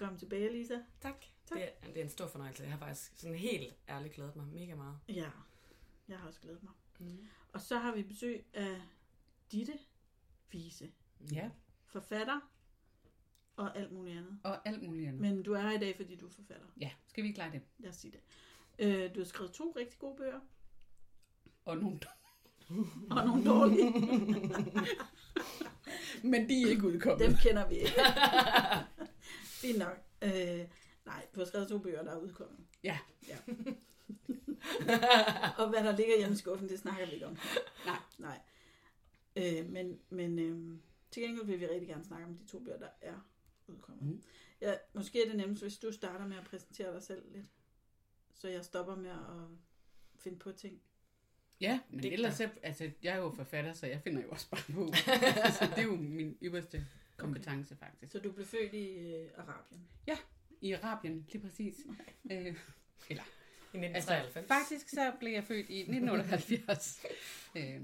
Velkommen tilbage, Lisa. Tak. Tak. Det, er, det er en stor fornøjelse. Jeg har faktisk sådan helt ærligt glædet mig mega meget. Ja, jeg har også glædet mig. Mm. Og så har vi besøg af Ditte Vise, Ja, forfatter og alt muligt andet. og alt muligt andet. Men du er her i dag, fordi du er forfatter. Ja, skal vi ikke lege det? Lad os sige det. Øh, du har skrevet to rigtig gode bøger, Og nogle... og nogle dårlige. Men de er ikke udkommet. Dem kender vi ikke. Fint nok. Øh, nej, du har skrevet to bøger, der er udkommet. Ja. ja. og hvad der ligger hjemme i skuffen, det snakker vi ikke om. Nej. Nej. Øh, men men øh, til gengæld vil vi rigtig gerne snakke om de to bøger, der er udkommet. Mm. Ja, måske er det nemmest, hvis du starter med at præsentere dig selv lidt. Så jeg stopper med at finde på ting. Ja, men Digter. ellers, så- altså, jeg er jo forfatter, så jeg finder jo også bare på. så det er jo min ypperste kompetence, faktisk. Så du blev født i øh, Arabien. I Arabien, lige præcis. Øh, eller, I altså, 1993. faktisk så blev jeg født i 1978 øh,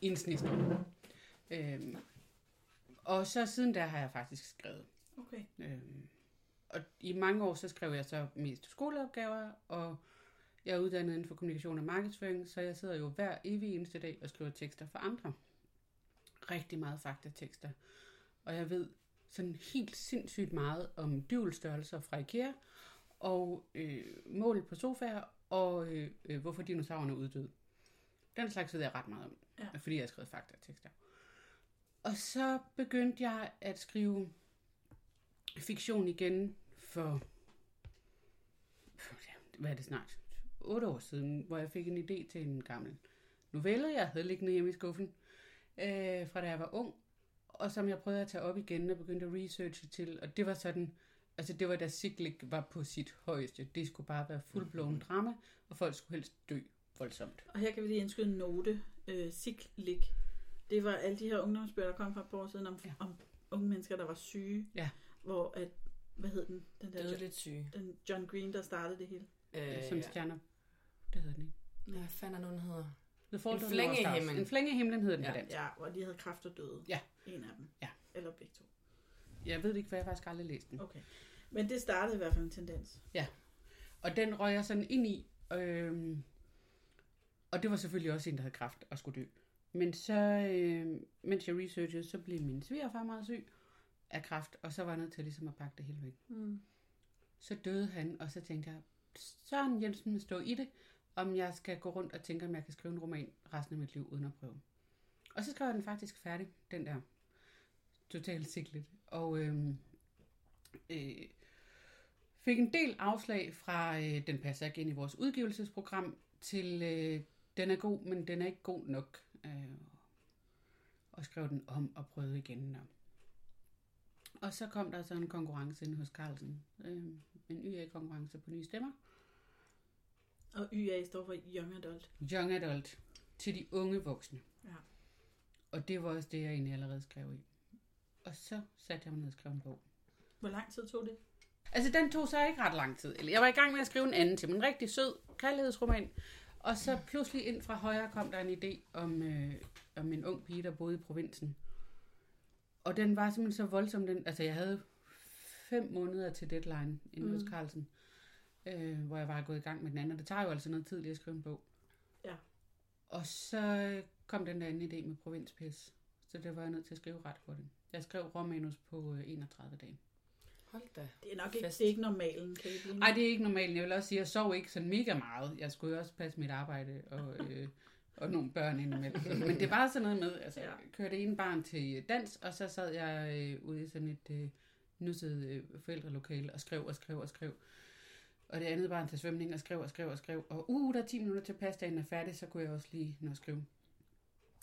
i en snestorm. Øh, og så siden der har jeg faktisk skrevet. Okay. Øhm, og i mange år, så skrev jeg så mest skoleopgaver, og jeg er uddannet inden for kommunikation og markedsføring, så jeg sidder jo hver evig eneste dag og skriver tekster for andre. Rigtig meget faktatekster. Og jeg ved sådan helt sindssygt meget om dyvelstørrelser fra IKEA, og øh, mål på sofaer, og øh, øh, hvorfor dinosaurerne er uddøde. Den slags ved jeg ret meget om, Ja. fordi jeg har skrevet faktatekster. Og så begyndte jeg at skrive fiktion igen for, for ja, hvad er det snart, otte år siden, hvor jeg fik en idé til en gammel novelle, jeg havde liggende hjemme i skuffen, øh, fra da jeg var ung, og som jeg prøvede at tage op igen og begyndte at researche til, og det var sådan, altså det var da Siglik var på sit højeste. Det skulle bare være fuldblåen drama, og folk skulle helst dø voldsomt. Og her kan vi lige indskyde en note. Øh, Siklik. Det var alle de her ungdomsbøger, der kom par år siden om, ja. Ja. om unge mennesker, der var syge. Ja. Hvor at, hvad hed den? Den der Dødeligt syge. den John Green, der startede det hele. Øh, Som stjerner. Det hedder den ikke. Hvad fanden er nu, den hedder? The En flænge i himlen. En flænge i himlen hedder den Ja. ja. på dansk. Ja, hvor de havde kræft og døde. Ja. En af dem. Ja. Eller begge to. Jeg ved det ikke, for jeg har faktisk aldrig læst den. Okay. Men det startede i hvert fald en tendens. Og den røg jeg sådan ind i. Øhm, og det var selvfølgelig også en, der havde kræft og skulle dø. Men så, øh, mens jeg researchede, så blev min svigerfar meget syg af kræft, og så var jeg nødt til ligesom at pakke det hele væk. Mm. Så døde han, og så tænkte jeg, Søren Jensen stå i det, om jeg skal gå rundt og tænke, om jeg kan skrive en roman resten af mit liv uden at prøve. Og så skrev jeg den faktisk færdig, den der totalt siklet. Og øhm, øh, fik en del afslag fra, øh, den passer ikke ind i vores udgivelsesprogram, til øh, den er god, men den er ikke god nok. Øh, og skrev den om og prøvede igen. Og, og så kom der så en konkurrence inde hos Carlsen. Øh, en YA-konkurrence på nye stemmer. Og YA står for Young Adult. Young Adult. Til de unge voksne. Ja. Og det var også det, jeg egentlig allerede skrev i. Og så satte jeg mig ned og skrev en bog. Hvor lang tid tog det? Altså, den tog så ikke ret lang tid. Eller Jeg var i gang med at skrive en anden til, men en rigtig sød kærlighedsroman. Og så pludselig ind fra højre kom der en idé om, øh, om en ung pige, der boede i provinsen. Og den var simpelthen så voldsom. Den, altså, jeg havde fem måneder til deadline inde hos Mm. Carlsen, øh, hvor jeg var gået i gang med den anden. Og det tager jo altså noget tid lige at skrive en bog. Ja. Og så kom den der anden idé med provinspis. Så det var jeg nødt til at skrive ret hurtigt. Jeg skrev romanus på øh, 31 dage. Hold da. Det er nok ikke, det er ikke normalen, kan blive Nej, det er ikke normalt. Jeg vil også sige, at jeg sov ikke sådan mega meget. Jeg skulle jo også passe mit arbejde og, øh, og nogle børn indimellem. Så- Men det var sådan noget med, altså Ja. jeg kørte en barn til dans, og så sad jeg øh, ude i sådan et øh, nusset øh, forældrelokale og skrev og skrev og skrev. Og det andet barn til svømning og skrev og skrev og skrev. Og uh, der er 10 minutter til pastaen er færdig, så kunne jeg også lige nå at skrive.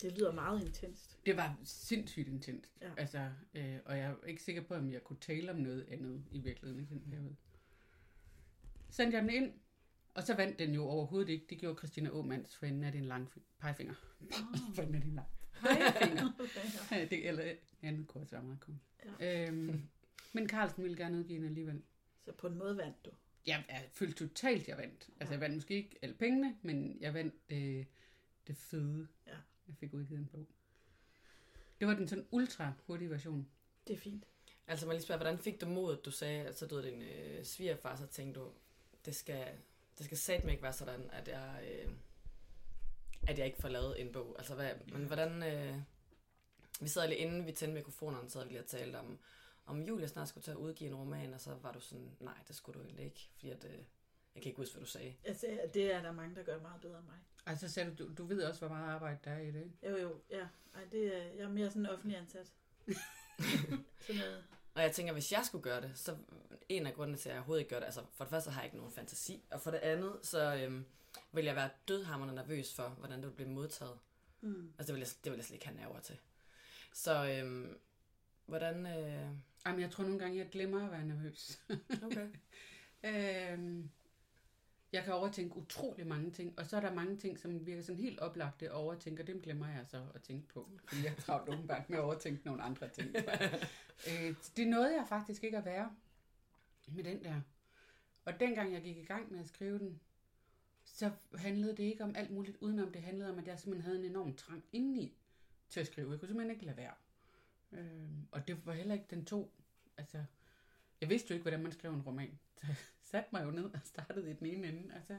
Det lyder meget intenst. Det var sindssygt intenst. Ja. Altså, øh, og jeg er ikke sikker på, om jeg kunne tale om noget andet i virkeligheden i den periode. Sendte jeg den ind, og så vandt den jo overhovedet ikke. Det gjorde Christina Åmands for enden af din lang pegefinger. for enden af din lang pegefinger. Okay, ja. Ja, det, eller andet kunne også være meget cool. Ja. Øhm, men Carlsen ville gerne udgive den alligevel. Så på en måde vandt du. Jeg, jeg følte totalt, jeg vandt. Altså, jeg vandt måske ikke alle pengene, men jeg vandt øh, det fede, Ja. Jeg fik udgivet en bog. Det var den sådan ultra hurtige version. Det er fint. Altså, man lige spørge, hvordan fik du modet, du sagde, at så døde din øh, svigerfar, så tænkte du, det skal, det skal satme ikke være sådan, at jeg, øh, at jeg ikke får lavet en bog. Altså, hvad, men hvordan... Øh, vi sad lige inden vi tændte mikrofonerne, så havde vi lige talt om, om Julia snart skulle til at udgive en roman, og så var du sådan, nej, det skulle du egentlig ikke, fordi at, øh, jeg kan ikke huske, hvad du sagde. Altså, det er der mange, der gør meget bedre end mig. Altså sagde du, du, du ved også, hvor meget arbejde der er i det. Jo, jo, ja. Ej, det er, jeg er mere sådan offentlig ansat. sådan noget. Og jeg tænker, hvis jeg skulle gøre det, så en af grundene til, at jeg overhovedet ikke gør det, altså for det første har jeg ikke nogen fantasi, og for det andet, så øhm, vil jeg være dødhammerende nervøs for, hvordan det vil blive modtaget. Mm. Altså det vil jeg, det vil jeg slet ikke have nerver til. Så øhm, hvordan... Øh, Jamen, jeg tror nogle gange, jeg glemmer at være nervøs. okay. øhm, jeg kan overtænke utrolig mange ting, og så er der mange ting, som virker sådan helt oplagte at overtænke, og dem glemmer jeg så at tænke på, fordi jeg har travlt åbenbart med at overtænke nogle andre ting. øh, det nåede jeg faktisk ikke at være med den der. Og dengang jeg gik i gang med at skrive den, så handlede det ikke om alt muligt udenom. Det handlede om, at jeg simpelthen havde en enorm trang indeni til at skrive. Jeg kunne simpelthen ikke lade være. Øh, og det var heller ikke den to. Altså, jeg vidste jo ikke, hvordan man skrev en roman. Så jeg satte mig jo ned og startede i den ene ende, og så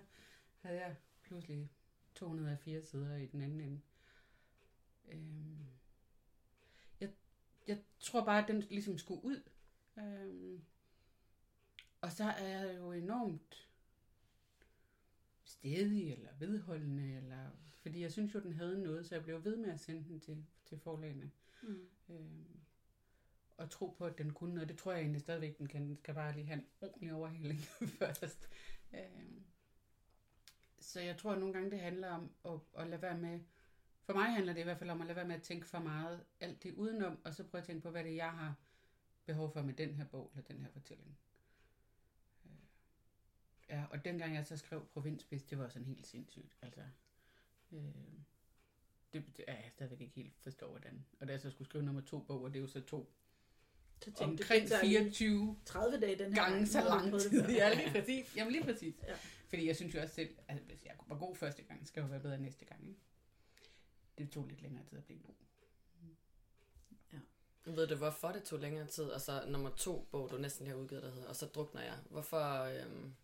havde jeg pludselig 204 sider i den anden ende. Øhm, jeg, jeg tror bare, at den ligesom skulle ud. Øhm, og så er jeg jo enormt stedig eller vedholdende, eller, fordi jeg synes jo, den havde noget, så jeg blev ved med at sende den til, til forlagene. Mm. Øhm, og tro på, at den kunne noget. Det tror jeg egentlig stadigvæk, den kan. Den skal bare lige have en ordentlig overhaling først. Øhm, så jeg tror at nogle gange, det handler om at, at lade være med... For mig handler det i hvert fald om at lade være med at tænke for meget alt det udenom, og så prøve at tænke på, hvad det er, jeg har behov for med den her bog eller den her fortælling. Øh, Ja, og dengang jeg så skrev Provinsbis, det var sådan helt sindssygt. Altså, øh, det, det er jeg stadigvæk ikke helt forstår, hvordan. Og da jeg så skulle skrive nummer to bog, og det er jo så to Tænkte omkring det tager lige 24 30 dage den her gange gang. så lang tid. Ja, lige præcis. Jamen lige præcis. Ja. Fordi jeg synes jo også selv, at hvis jeg var god første gang, skal jeg jo være bedre næste gang. Ikke? Det tog lidt længere tid at blive god. Ved du, hvorfor det tog længere tid? Altså nummer to bog, du næsten lige har udgivet, der hedder, og så drukner jeg. Hvorfor... Øhm,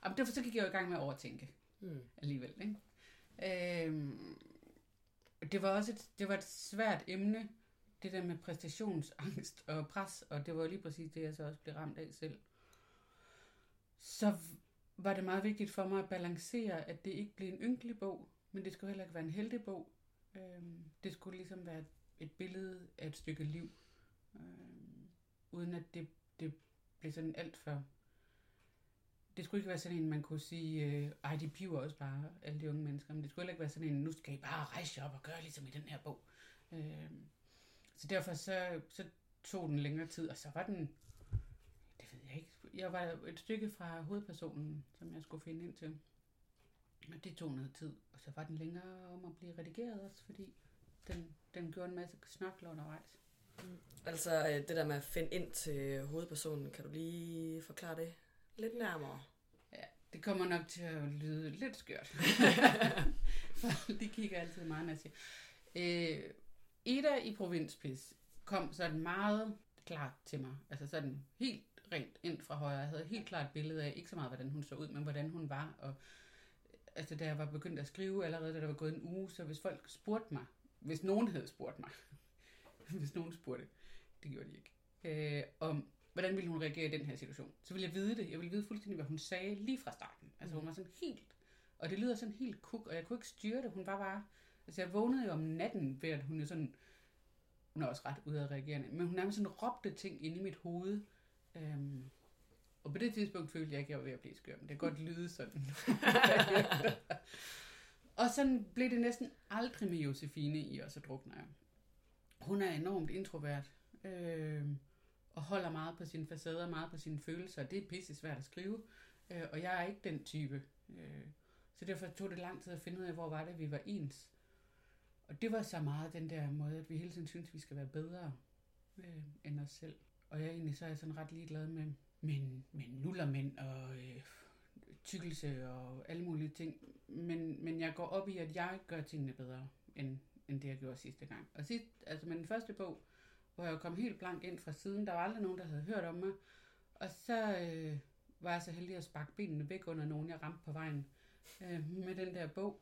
Og derfor så gik jeg jo i gang med at overtænke hmm. alligevel. Ikke? Øhm, det var også et, det var et svært emne, det der med præstationsangst og pres, og det var lige præcis det, jeg så også blev ramt af selv. Så var det meget vigtigt for mig at balancere, at det ikke blev en ynkelig bog, men det skulle heller ikke være en heldig bog. Øhm, det skulle ligesom være et billede af et stykke liv, øhm, uden at det, det blev sådan alt for... Det skulle ikke være sådan en, man kunne sige, øh, ej, de piver også bare, alle de unge mennesker, men det skulle heller ikke være sådan en, nu skal I bare rejse op og gøre ligesom i den her bog. Øhm, så derfor så, så tog den længere tid, og så var den, det ved jeg ikke, jeg var et stykke fra hovedpersonen, som jeg skulle finde ind til. Og det tog noget tid, og så var den længere om at blive redigeret også, fordi den, den gjorde en masse snokler undervejs. Altså øh, det der med at finde ind til hovedpersonen, kan du lige forklare det lidt nærmere? Ja, det kommer nok til at lyde lidt skørt. For de kigger altid meget, når jeg siger. Øh, Ida i Provinspis kom sådan meget klart til mig. Altså sådan helt rent ind fra højre. Jeg havde et helt klart billede af, ikke så meget hvordan hun så ud, men hvordan hun var. Og, altså da jeg var begyndt at skrive allerede, da der var gået en uge, så hvis folk spurgte mig, hvis nogen havde spurgt mig, hvis nogen spurgte, det gjorde de ikke, øh, om hvordan ville hun reagere i den her situation, så ville jeg vide det. Jeg ville vide fuldstændig, hvad hun sagde lige fra starten. Altså hun var sådan helt, og det lyder sådan helt kuk, og jeg kunne ikke styre det. Hun var bare, altså jeg vågnede jo om natten ved, at hun jo sådan, hun er også ret udadreagerende, men hun nærmest sådan råbte ting ind i mit hoved. Øhm, og på det tidspunkt følte jeg ikke, at jeg var ved at blive skør, men det kan godt lyde sådan. og sådan blev det næsten aldrig med Josefine i, og så drukner jeg. Hun er enormt introvert, øh, og holder meget på sin facade og meget på sine følelser. Det er pisse svært at skrive, øh, og jeg er ikke den type. Øh, så derfor tog det lang tid at finde ud af, hvor var det, vi var ens. Og det var så meget den der måde, at vi hele tiden synes, vi skal være bedre øh, end os selv. Og jeg egentlig så er jeg sådan ret ligeglad med, men, men nullermænd og øh, tykkelse og alle mulige ting. Men, men jeg går op i, at jeg gør tingene bedre, end, end det jeg gjorde sidste gang. Og sidst, altså med den første bog, hvor jeg kom helt blank ind fra siden, der var aldrig nogen, der havde hørt om mig. Og så øh, var jeg så heldig at sparke benene væk under nogen, jeg ramte på vejen øh, med den der bog.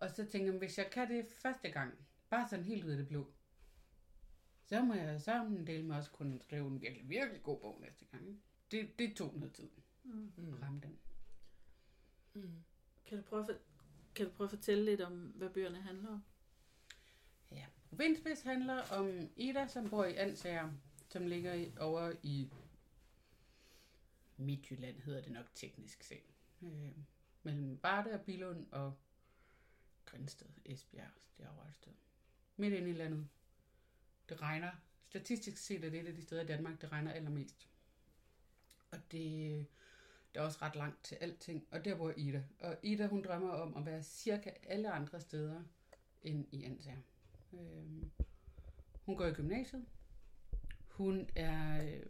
Og så tænkte jeg, hvis jeg kan det første gang, bare sådan helt ud af det blå, så må jeg så en del med også kunne skrive en virkelig, virkelig god bog næste gang. Det, det tog noget tid Mm. At ramme den. Mm. Kan, du prøve at, for- kan du prøve at fortælle lidt om, hvad bøgerne handler om? Ja. Provinsspids handler om Ida, som bor i Ansager, som ligger i, over i Midtjylland, hedder det nok teknisk set. Øh, mellem Varde og Bilund og Grænsted, Esbjerg, derovre et sted. Midt inde i landet. Det regner. Statistisk set er det et af de steder i Danmark, det regner allermest. Og det, der er også ret langt til alting. Og der bor Ida. Og Ida, hun drømmer om at være cirka alle andre steder end i Ansager. Øhm, hun går i gymnasiet. Hun er øh,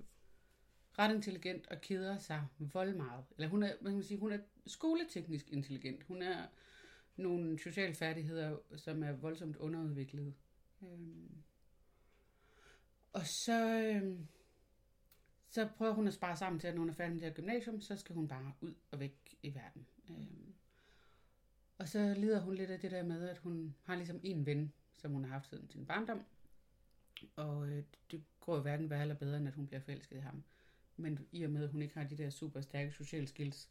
ret intelligent og keder sig vold meget. Eller hun er, hvad kan man sige, hun er skoleteknisk intelligent. Hun er nogle sociale færdigheder, som er voldsomt underudviklede. Øhm, og så, øhm, så prøver hun at spare sammen til, at når hun er færdig med det her gymnasium, så skal hun bare ud og væk i verden. Øhm, og så lider hun lidt af det der med, at hun har ligesom en ven, som hun har haft siden sin barndom. Og øh, det går jo hverken værre eller bedre, end at hun bliver forelsket i ham. Men i og med, at hun ikke har de der super stærke sociale skills,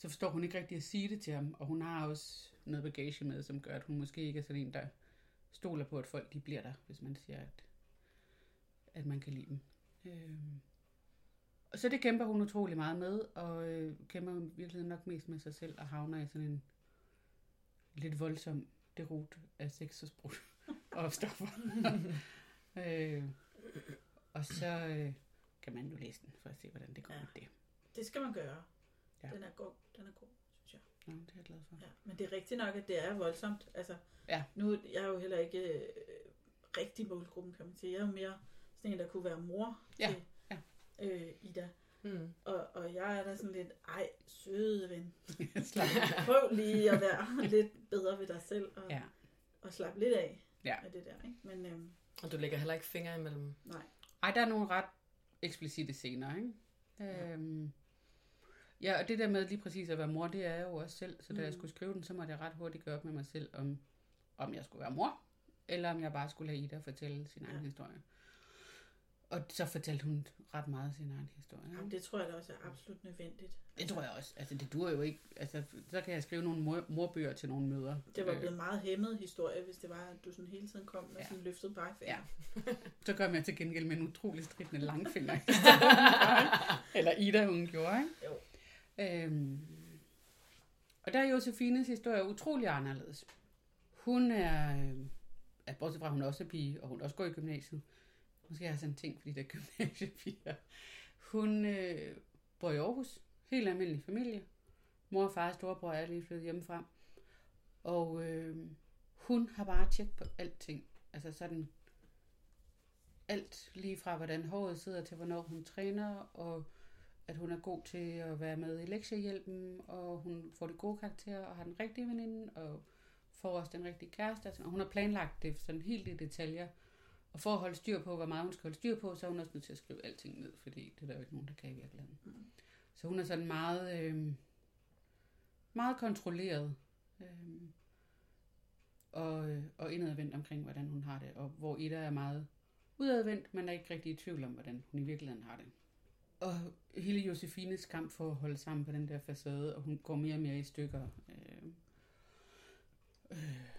så forstår hun ikke rigtig at sige det til ham. Og hun har også noget bagage med, som gør, at hun måske ikke er sådan en, der stoler på, at folk de bliver der, hvis man siger, at, at man kan lide dem. Øhm. Og så det kæmper hun utrolig meget med, og øh, kæmper hun virkelig nok mest med sig selv, og havner i sådan en lidt voldsom derut af sex og sprut og stoffer. øh, og så øh, kan man jo læse den, for at se, hvordan det går ja. med det. Det skal man gøre. Ja. Den er god, den er god, synes jeg. Nå, det er jeg glad for. Ja. Men det er rigtigt nok, at det er voldsomt. Altså, Ja. Nu jeg er jo heller ikke øh, rigtig målgruppen, kan man sige. Jeg er jo mere sådan en, der kunne være mor Ja, til ja. Øh, Ida. Mm. Og, og jeg er da sådan lidt, ej, søde ven. Prøv lige at være lidt bedre ved dig selv, og, ja. og slappe lidt af Ja. af det der. Ikke? Men øhm, Og du lægger heller ikke fingre imellem. nej, Ej, der er nogle ret eksplicite scener, ikke? Ja. Øhm, ja, og det der med lige præcis at være mor, det er jeg jo også selv. Så da mm. jeg skulle skrive den, så måtte jeg ret hurtigt gøre op med mig selv, om, om jeg skulle være mor, eller om jeg bare skulle lade Ida fortælle sin egen Ja. historie. Og så fortalte hun ret meget sin egen historie. Jamen, det tror jeg da også er absolut nødvendigt. Det tror jeg også. Altså, det dur jo ikke. Altså, så kan jeg skrive nogle mor- morbøger til nogle møder. Det var Øh, blevet meget hæmmet historie, hvis det var, at du sådan hele tiden kom med Ja. sådan løftet pegefinger. Ja. Så gør jeg til gengæld med en utrolig stridende langfinger. Eller Ida, hun gjorde, ikke? Jo. Øhm, og der er Josefines historie utrolig anderledes. Hun er, øh, ja, bortset fra, at hun også er pige, og hun også går i gymnasiet. Måske har jeg sådan en ting, fordi der er gymnasiepiger. Hun øh, bor i Aarhus. Helt almindelig familie. Mor og far og storebror er lige flyttet hjemmefra. Og øh, hun har bare tjek på alting. Altså sådan alt lige fra, hvordan håret sidder til, hvornår hun træner, og at hun er god til at være med i lektiehjælpen, og hun får de gode karakterer, og har den rigtige veninde, og får også den rigtige kæreste. Og hun har planlagt det sådan helt i detaljer. Og for at holde styr på, hvor meget hun skal holde styr på, så er hun også nødt til at skrive alting ned, fordi det er der jo ikke nogen, der kan i virkeligheden. Mm. Så hun er sådan meget, øh, meget kontrolleret. Øh, og, øh, og indadvendt omkring, hvordan hun har det. Og hvor Ida er meget udadvendt, men er ikke rigtig i tvivl om, hvordan hun i virkeligheden har det. Og hele Josefines kamp for at holde sammen på den der facade, og hun går mere og mere i stykker. Øh, øh,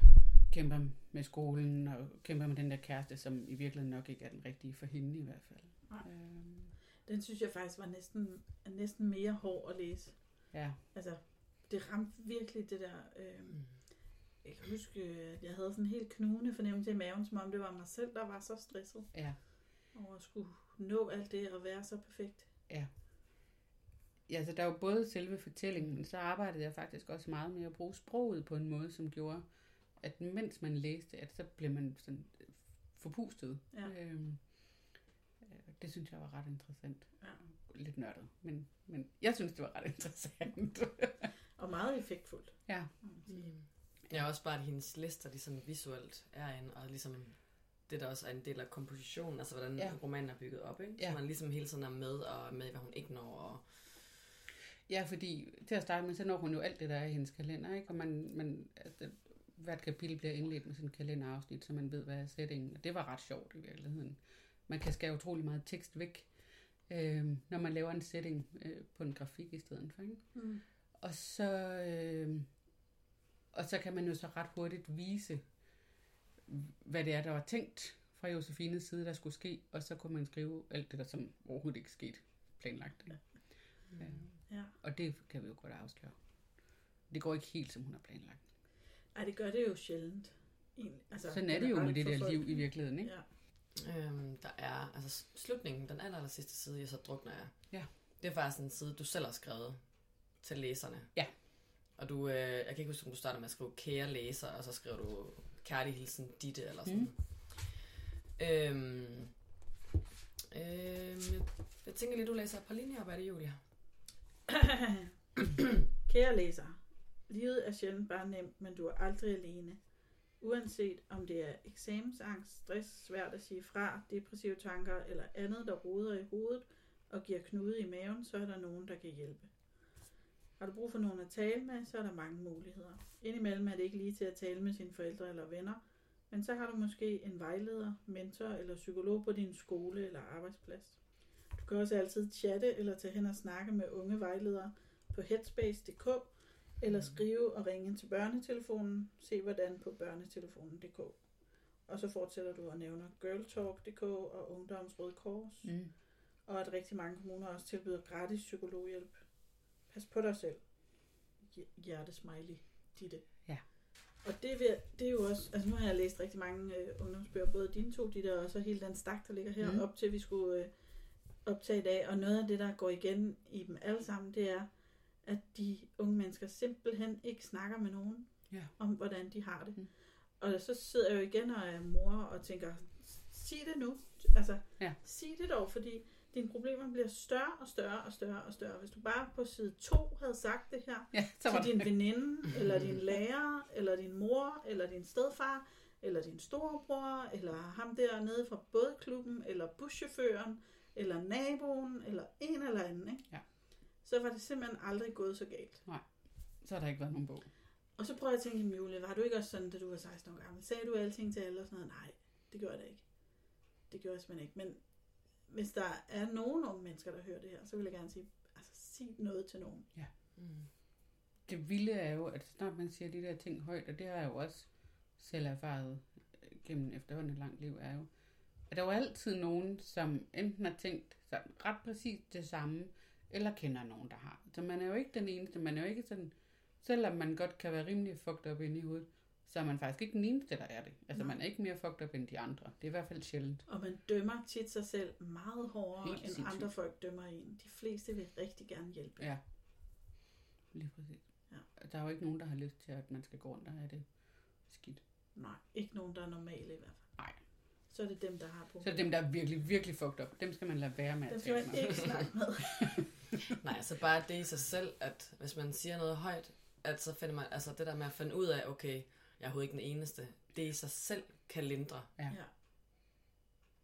kæmper med skolen, og kæmper med den der kæreste, som i virkeligheden nok ikke er den rigtige for hende i hvert fald. Nej. Øh, Den synes jeg faktisk var næsten, næsten mere hård at læse. ja, Altså, det ramte virkelig det der... Øh, jeg kan huske, at jeg havde sådan en helt knugende fornemmelse i maven, som om det var mig selv, der var så stresset ja. at skulle nå alt det og være så perfekt. Ja, så der er jo både selve fortællingen, men så arbejdede jeg faktisk også meget med at bruge sproget på en måde, som gjorde, at mens man læste, at så blev man sådan øh, forpustet. Ja. Øhm, øh, Det synes jeg var ret interessant. Ja. Lidt nørdet, men, men jeg synes, det var ret interessant. Og meget effektfuldt. ja. Mm. Ja, også bare, at hendes lister ligesom visuelt er en, og ligesom det, der også er en del af kompositionen, altså hvordan Ja. romanen er bygget op, ikke? Så Ja. man ligesom hele tiden er med, og med, i, hvad hun ikke når, og Ja, fordi til at starte med, så når hun jo alt det, der er i hendes kalender, ikke? Og man, man, altså, hvert kapitel bliver indledt med sådan en kalenderafsnit, så man ved, hvad er settingen. Og det var ret sjovt i virkeligheden. Man kan skære utrolig meget tekst væk, øh, når man laver en setting øh, på en grafik i stedet for. Ikke? Mm. Og så, øh, og så kan man jo så ret hurtigt vise, hvad det er, der var tænkt fra Josefines side, der skulle ske, og så kunne man skrive alt det, der som overhovedet ikke skete planlagt. Ikke? Ja. Ja. Og det kan vi jo godt afsløre. Det går ikke helt, som hun har planlagt. Ej, det gør det jo sjældent. Egentlig. Altså, Sådan er det jo med det der folk. liv i virkeligheden, ikke? Ja. Øhm, der er, altså slutningen, den aller, aller sidste side, jeg så drukner jeg. Ja. Det er faktisk en side, du selv har skrevet til læserne. Ja. Og du, øh, jeg kan ikke huske, om du starter med at skrive kære læser, og så skriver du kærlig hilsen Ditte, eller sådan. Mm. Øhm, øhm, jeg, jeg tænker lige, du læser et par linjer op af det, Julia. Kære læser, livet er sjældent bare nemt, men du er aldrig alene. Uanset om det er eksamensangst, stress, svært at sige fra, depressive tanker eller andet, der roder i hovedet og giver knude i maven, så er der nogen, der kan hjælpe. Har du brug for nogen at tale med, så er der mange muligheder. Indimellem er det ikke lige til at tale med sine forældre eller venner, men så har du måske en vejleder, mentor eller psykolog på din skole eller arbejdsplads. Du kan også altid chatte eller tage hen og snakke med unge vejledere på headspace.dk eller skrive og ringe til børnetelefonen. Se hvordan på børnetelefonen.dk. Og så fortsætter du og nævner girltalk.dk og Ungdoms Røde Kors. Mm. Og at rigtig mange kommuner også tilbyder gratis psykologhjælp. Pas på dig selv. Hj- Hjertesmiley. Ditte. Ja. Og det, vil, det er jo også, altså nu har jeg læst rigtig mange øh, ungdomsbøger, både dine to, Ditte, og så hele den stak, der ligger her, mm. op til vi skulle øh, optage i dag. Og noget af det, der går igen i dem alle sammen, det er, at de unge mennesker simpelthen ikke snakker med nogen Ja. om, hvordan de har det. Mhm. Og så sidder jeg jo igen og er mor og tænker, sig det nu. Altså, Ja. sig det dog, fordi dine problemer bliver større og større og større og større. Hvis du bare på side 2 havde sagt det her Ja, så til din det. veninde, eller din lærer, eller din mor, eller din stedfar, eller din storebror, eller ham der nede fra bådklubben, eller buschaufføren, eller naboen, eller en eller anden, ikke? Ja. så var det simpelthen aldrig gået så galt. Så har der ikke været nogen bog. Og så prøver jeg at tænke, Julie, var du ikke også sådan, da du var 16 år gammel? Sagde du alting til alle og sådan noget? Nej, det gjorde jeg da ikke. Det gjorde jeg simpelthen ikke. Men hvis der er nogen unge mennesker, der hører det her, så vil jeg gerne sige, altså sig noget til nogen. Mm. Det vilde er jo, at snart man siger de der ting højt, og det har jeg jo også selv erfaret gennem efterhånden et langt liv, er jo, at der er jo altid nogen, som enten har tænkt sådan ret præcis det samme, eller kender nogen, der har. Så man er jo ikke den eneste, man er jo ikke sådan, selvom man godt kan være rimelig fucked up inde i hovedet, så er man faktisk ikke den eneste, der er det. Altså Nej. man er ikke mere fucked up end de andre. Det er i hvert fald sjældent. Og man dømmer tit sig selv meget hårdere, Helt end sindssygt. andre folk dømmer en. De fleste vil rigtig gerne hjælpe. Ja. Lige præcis. Ja. Der er jo ikke nogen, der har lyst til, at man skal gå rundt og have det skidt. Nej, ikke nogen, der er normale i hvert fald. Nej. Så er det dem, der har Så er problemer. det dem, der er virkelig, virkelig fucked up. Dem skal man lade være med Dem at skal man med. ikke snakke med. Nej, altså bare det i sig selv, at hvis man siger noget højt, at så finder man, altså det der med at finde ud af, okay, jeg er overhovedet ikke den eneste, det i sig selv kan lindre. Ja. Ja.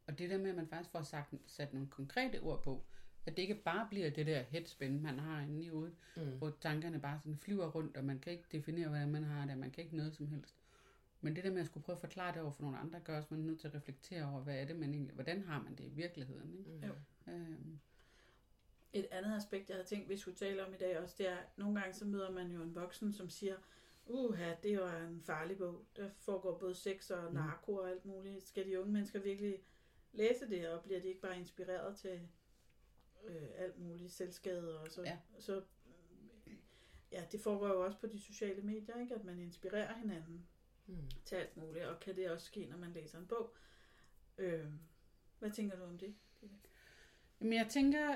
Og det der med, at man faktisk får sagt, sat nogle konkrete ord på, at det ikke bare bliver det der headspin, man har inde i hovedet, Mm. hvor tankerne bare sådan flyver rundt, og man kan ikke definere, hvordan man har det, man kan ikke noget som helst. Men det der med at skulle prøve at forklare det over for nogle andre, gør også, man er nødt til at reflektere over, hvad er det, man egentlig, hvordan har man det i virkeligheden. Ikke? Mm. Jo. Øhm, Et andet aspekt, jeg havde tænkt, vi skulle tale om i dag også, det er, at nogle gange så møder man jo en voksen, som siger, uha, det var en farlig bog. Der foregår både sex og Mm. narko og alt muligt. Skal de unge mennesker virkelig læse det, og bliver de ikke bare inspireret til øh, alt muligt selvskade? Og så, Ja. så, ja, det foregår jo også på de sociale medier, ikke? at man inspirerer hinanden Mm. til alt muligt, og kan det også ske, når man læser en bog. Øh, hvad tænker du om det? Men jeg tænker,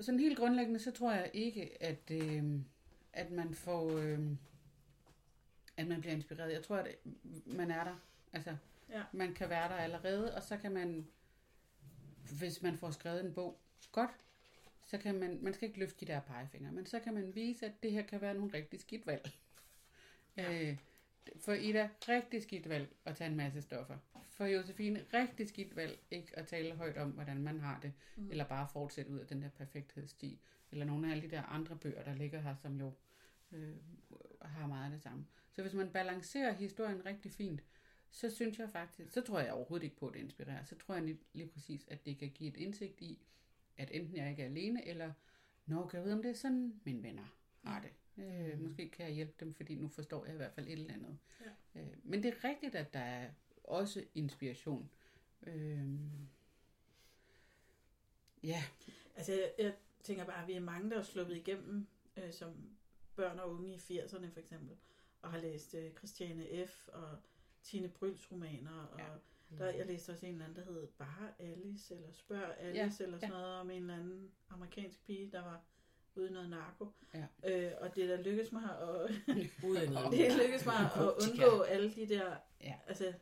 sådan helt grundlæggende, så tror jeg ikke, at, øh, at man får, øh, at man bliver inspireret. Jeg tror, at man er der. Altså, Ja. man kan være der allerede, og så kan man hvis man får skrevet en bog godt, så kan man, man skal ikke løfte de der pegefingre, men så kan man vise, at det her kan være nogle rigtig skidt valg. Ja. Øh, for Ida, rigtig skidt valg at tage en masse stoffer. For Josefine, rigtig skidt valg ikke at tale højt om, hvordan man har det, mm. eller bare fortsætte ud af den der perfekthedssti, eller nogle af alle de der andre bøger, der ligger her, som jo øh, har meget af det samme. Så hvis man balancerer historien rigtig fint, så synes jeg faktisk, så tror jeg overhovedet ikke på, at det inspirerer. Så tror jeg lige, lige præcis, at det kan give et indsigt i, at enten jeg ikke er alene, eller når kan jeg vide, om det er sådan, mine venner har det. Øh, Mm. måske kan jeg hjælpe dem, fordi nu forstår jeg i hvert fald et eller andet. Ja. Øh, men det er rigtigt, at der er også inspiration. Øh, ja, Altså, jeg, jeg tænker bare, at vi er mange, der er sluppet igennem øh, som børn og unge i 80'erne for eksempel, og har læst øh, Christiane F. og Tine Bryls romaner, og Ja. der, jeg læste også en eller anden, der hed Bare Alice, eller Spørg Alice, Ja, eller sådan ja. noget, om en eller anden amerikansk pige, der var ude i noget narko. Ja. Øh, og det der lykkedes mig at, Uden det lykkedes mig at undgå alle de der, Ja. altså,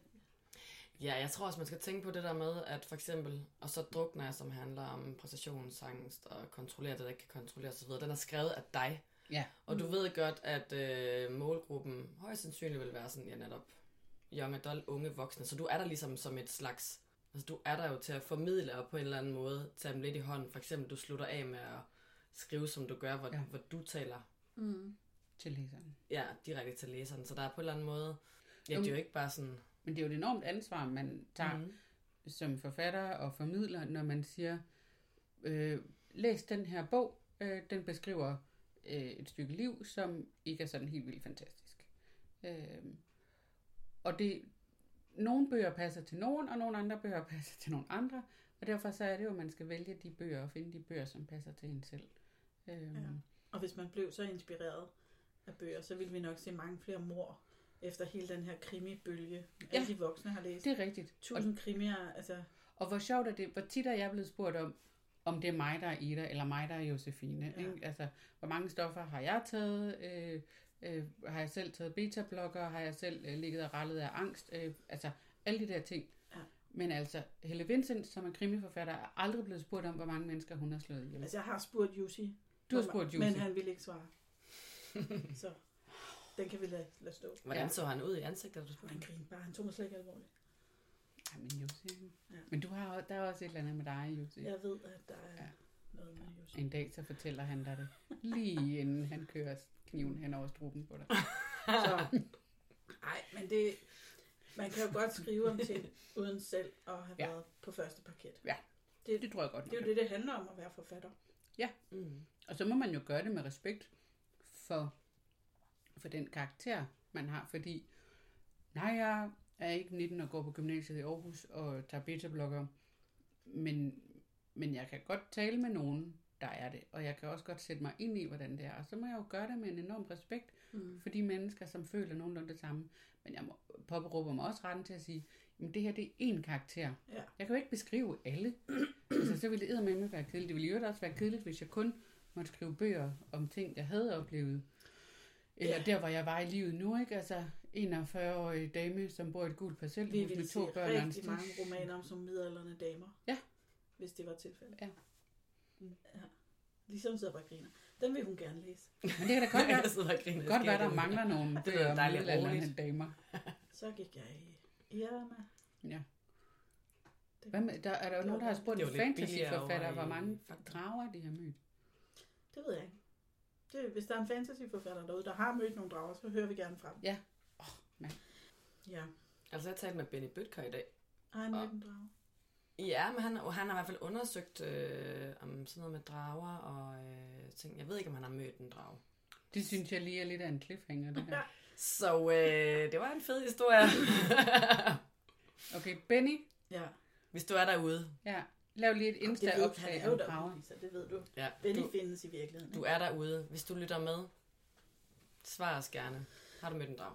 Ja, jeg tror også, man skal tænke på det der med, at for eksempel, og så drukner jeg, som handler om præstationsangst og kontrollere det, der ikke kan kontrollere osv., den er skrevet af dig. Ja. Og du ved godt, at øh, målgruppen højst sandsynligt vil være sådan, ja netop, young adult, unge voksne. Så du er der ligesom som et slags, altså du er der jo til at formidle og på en eller anden måde tage dem lidt i hånden. For eksempel, du slutter af med at skrive, som du gør, hvor, Ja. hvor du taler mm, til læseren. ja, direkte til læseren. Så der er på en eller anden måde, ja, det er jo ikke bare sådan... Men det er jo et enormt ansvar, man tager Mhm. som forfatter og formidler, når man siger, øh, læs den her bog, øh, den beskriver øh, et stykke liv, som ikke er sådan helt vildt fantastisk. Øh, og det, nogle bøger passer til nogen, og nogle andre bøger passer til nogle andre, og derfor så er det jo, at man skal vælge de bøger og finde de bøger, som passer til en selv. Øh, Ja. Og hvis man blev så inspireret af bøger, så ville vi nok se mange flere mor efter hele den her krimibølge, ja. alle de voksne har læst. Det er rigtigt. Og Tusind krimier, altså... Og hvor sjovt er det, hvor tit er jeg blevet spurgt om, om det er mig, der er Ida, eller mig, der er Josefine. Ja. Ikke? Altså, hvor mange stoffer har jeg taget? Øh, øh, har jeg selv taget beta-blokker? Har jeg selv øh, ligget og rallet af angst? Øh, altså, alle de der ting. Ja. Men altså, Helle Vincent, som er krimiforfatter, er aldrig blevet spurgt om, hvor mange mennesker hun har slået ihjel. Altså, jeg har spurgt Jussi. Du har spurgt Men Jussi. han ville ikke svare. så den kan vi lade, lade stå. Hvordan Ja. så han ud i ansigtet, da du spurgte? Han grinede bare. Han tog mig slet ikke alvorligt. Men Jussi. Ja. Ja. Men du har, der er også et eller andet med dig, Jussi. Ja. Jeg ved, at der er Ja. noget med Jussi. En dag så fortæller han dig det, lige inden han kører kniven hen over struben på dig. Så, nej, men det... Man kan jo godt skrive om ting, uden selv at have Ja. været på første parket. Det tror jeg godt. Det er jo det, det handler om at være forfatter. Mm. Og så må man jo gøre det med respekt for, for den karakter, man har. Fordi, nej, jeg er ikke 19 og går på gymnasiet i Aarhus og tager beta-blokker, men, men jeg kan godt tale med nogen, der er det. Og jeg kan også godt sætte mig ind i, hvordan det er. Og så må jeg jo gøre det med en enorm respekt Mm. for de mennesker, som føler nogenlunde det samme. Men jeg må, påberåber mig også retten til at sige, at det her det er én karakter. Ja. Jeg kan jo ikke beskrive alle. altså, så ville det eddermame være kedeligt. Det ville jo også være kedeligt, hvis jeg kun måtte skrive bøger om ting, jeg havde oplevet. Eller Ja. der, hvor jeg var i livet nu, ikke? Altså, 41-årig dame, som bor i et gult Vi parcelhus med to børn en rigtig mange romaner om som midalderne damer. Ja. Hvis det var tilfældet. Ja. ja. Ligesom sidder bare griner. Den vil hun gerne læse. Men det kan da godt være, sidder og griner. godt være der mangler nogle Det bøger om roligt. damer. Så gik jeg i Irma. Ja. Hvad med, der, er der jo nogen, der har spurgt en fantasyforfatter, hvor mange drager de har mødt. det ved jeg ikke. Det, hvis der er en fantasyforfatter derude, der har mødt nogle drager, så hører vi gerne fra dem. Ja. Ja. Altså, jeg talte med Benny Bøtker i dag. Han Og- mødt en drage? Ja, men han, han har i hvert fald undersøgt øh, om sådan noget med drager og øh, ting. Jeg ved ikke, om han har mødt en drage. Det synes jeg lige er lidt af en cliffhanger, det her. Så øh, det var en fed historie. Okay, Benny, Ja. Hvis du er derude, ja, lav lige et han Insta-opslag om drager. Lisa, det ved du. ja, Benny du, findes i virkeligheden. du er derude. Hvis du lytter med, svar os gerne. Har du mødt en drag?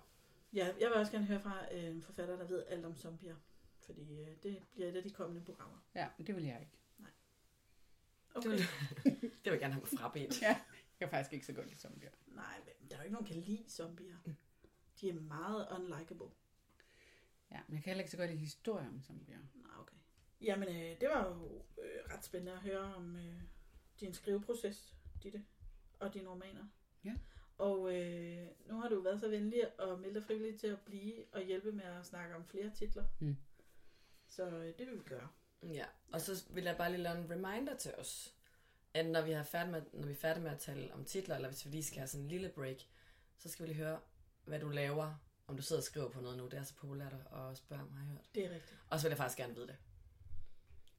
Ja, jeg vil også gerne høre fra øh, en forfatter, der ved alt om zombier. Fordi øh, det bliver et af de kommende programmer. Ja, det vil jeg ikke. Okay. Det vil, det vil jeg gerne have frabedt. Ja, jeg kan faktisk ikke så godt lide zombier. Nej, men der er jo ikke nogen, der kan lide zombier. De er meget unlikable. Ja, men jeg kan heller ikke så godt lide historier om zombier. Nej, okay. Jamen, øh, det var jo øh, ret spændende at høre om øh, din skriveproces, Ditte, og dine romaner. Ja. Og øh, nu har du været så venlig at melde dig frivilligt til at blive og hjælpe med at snakke om flere titler. Mm. Så øh, det vil vi gøre. Ja, og så vil jeg bare lige lave en reminder til os, at når vi, er færdige med, når vi er færdige med at tale om titler, eller hvis vi lige skal have sådan en lille break, så skal vi lige høre, hvad du laver, om du sidder og skriver på noget nu. Det er så populært at spørge om, har jeg hørt. Det er rigtigt. Og så vil jeg faktisk gerne vide det.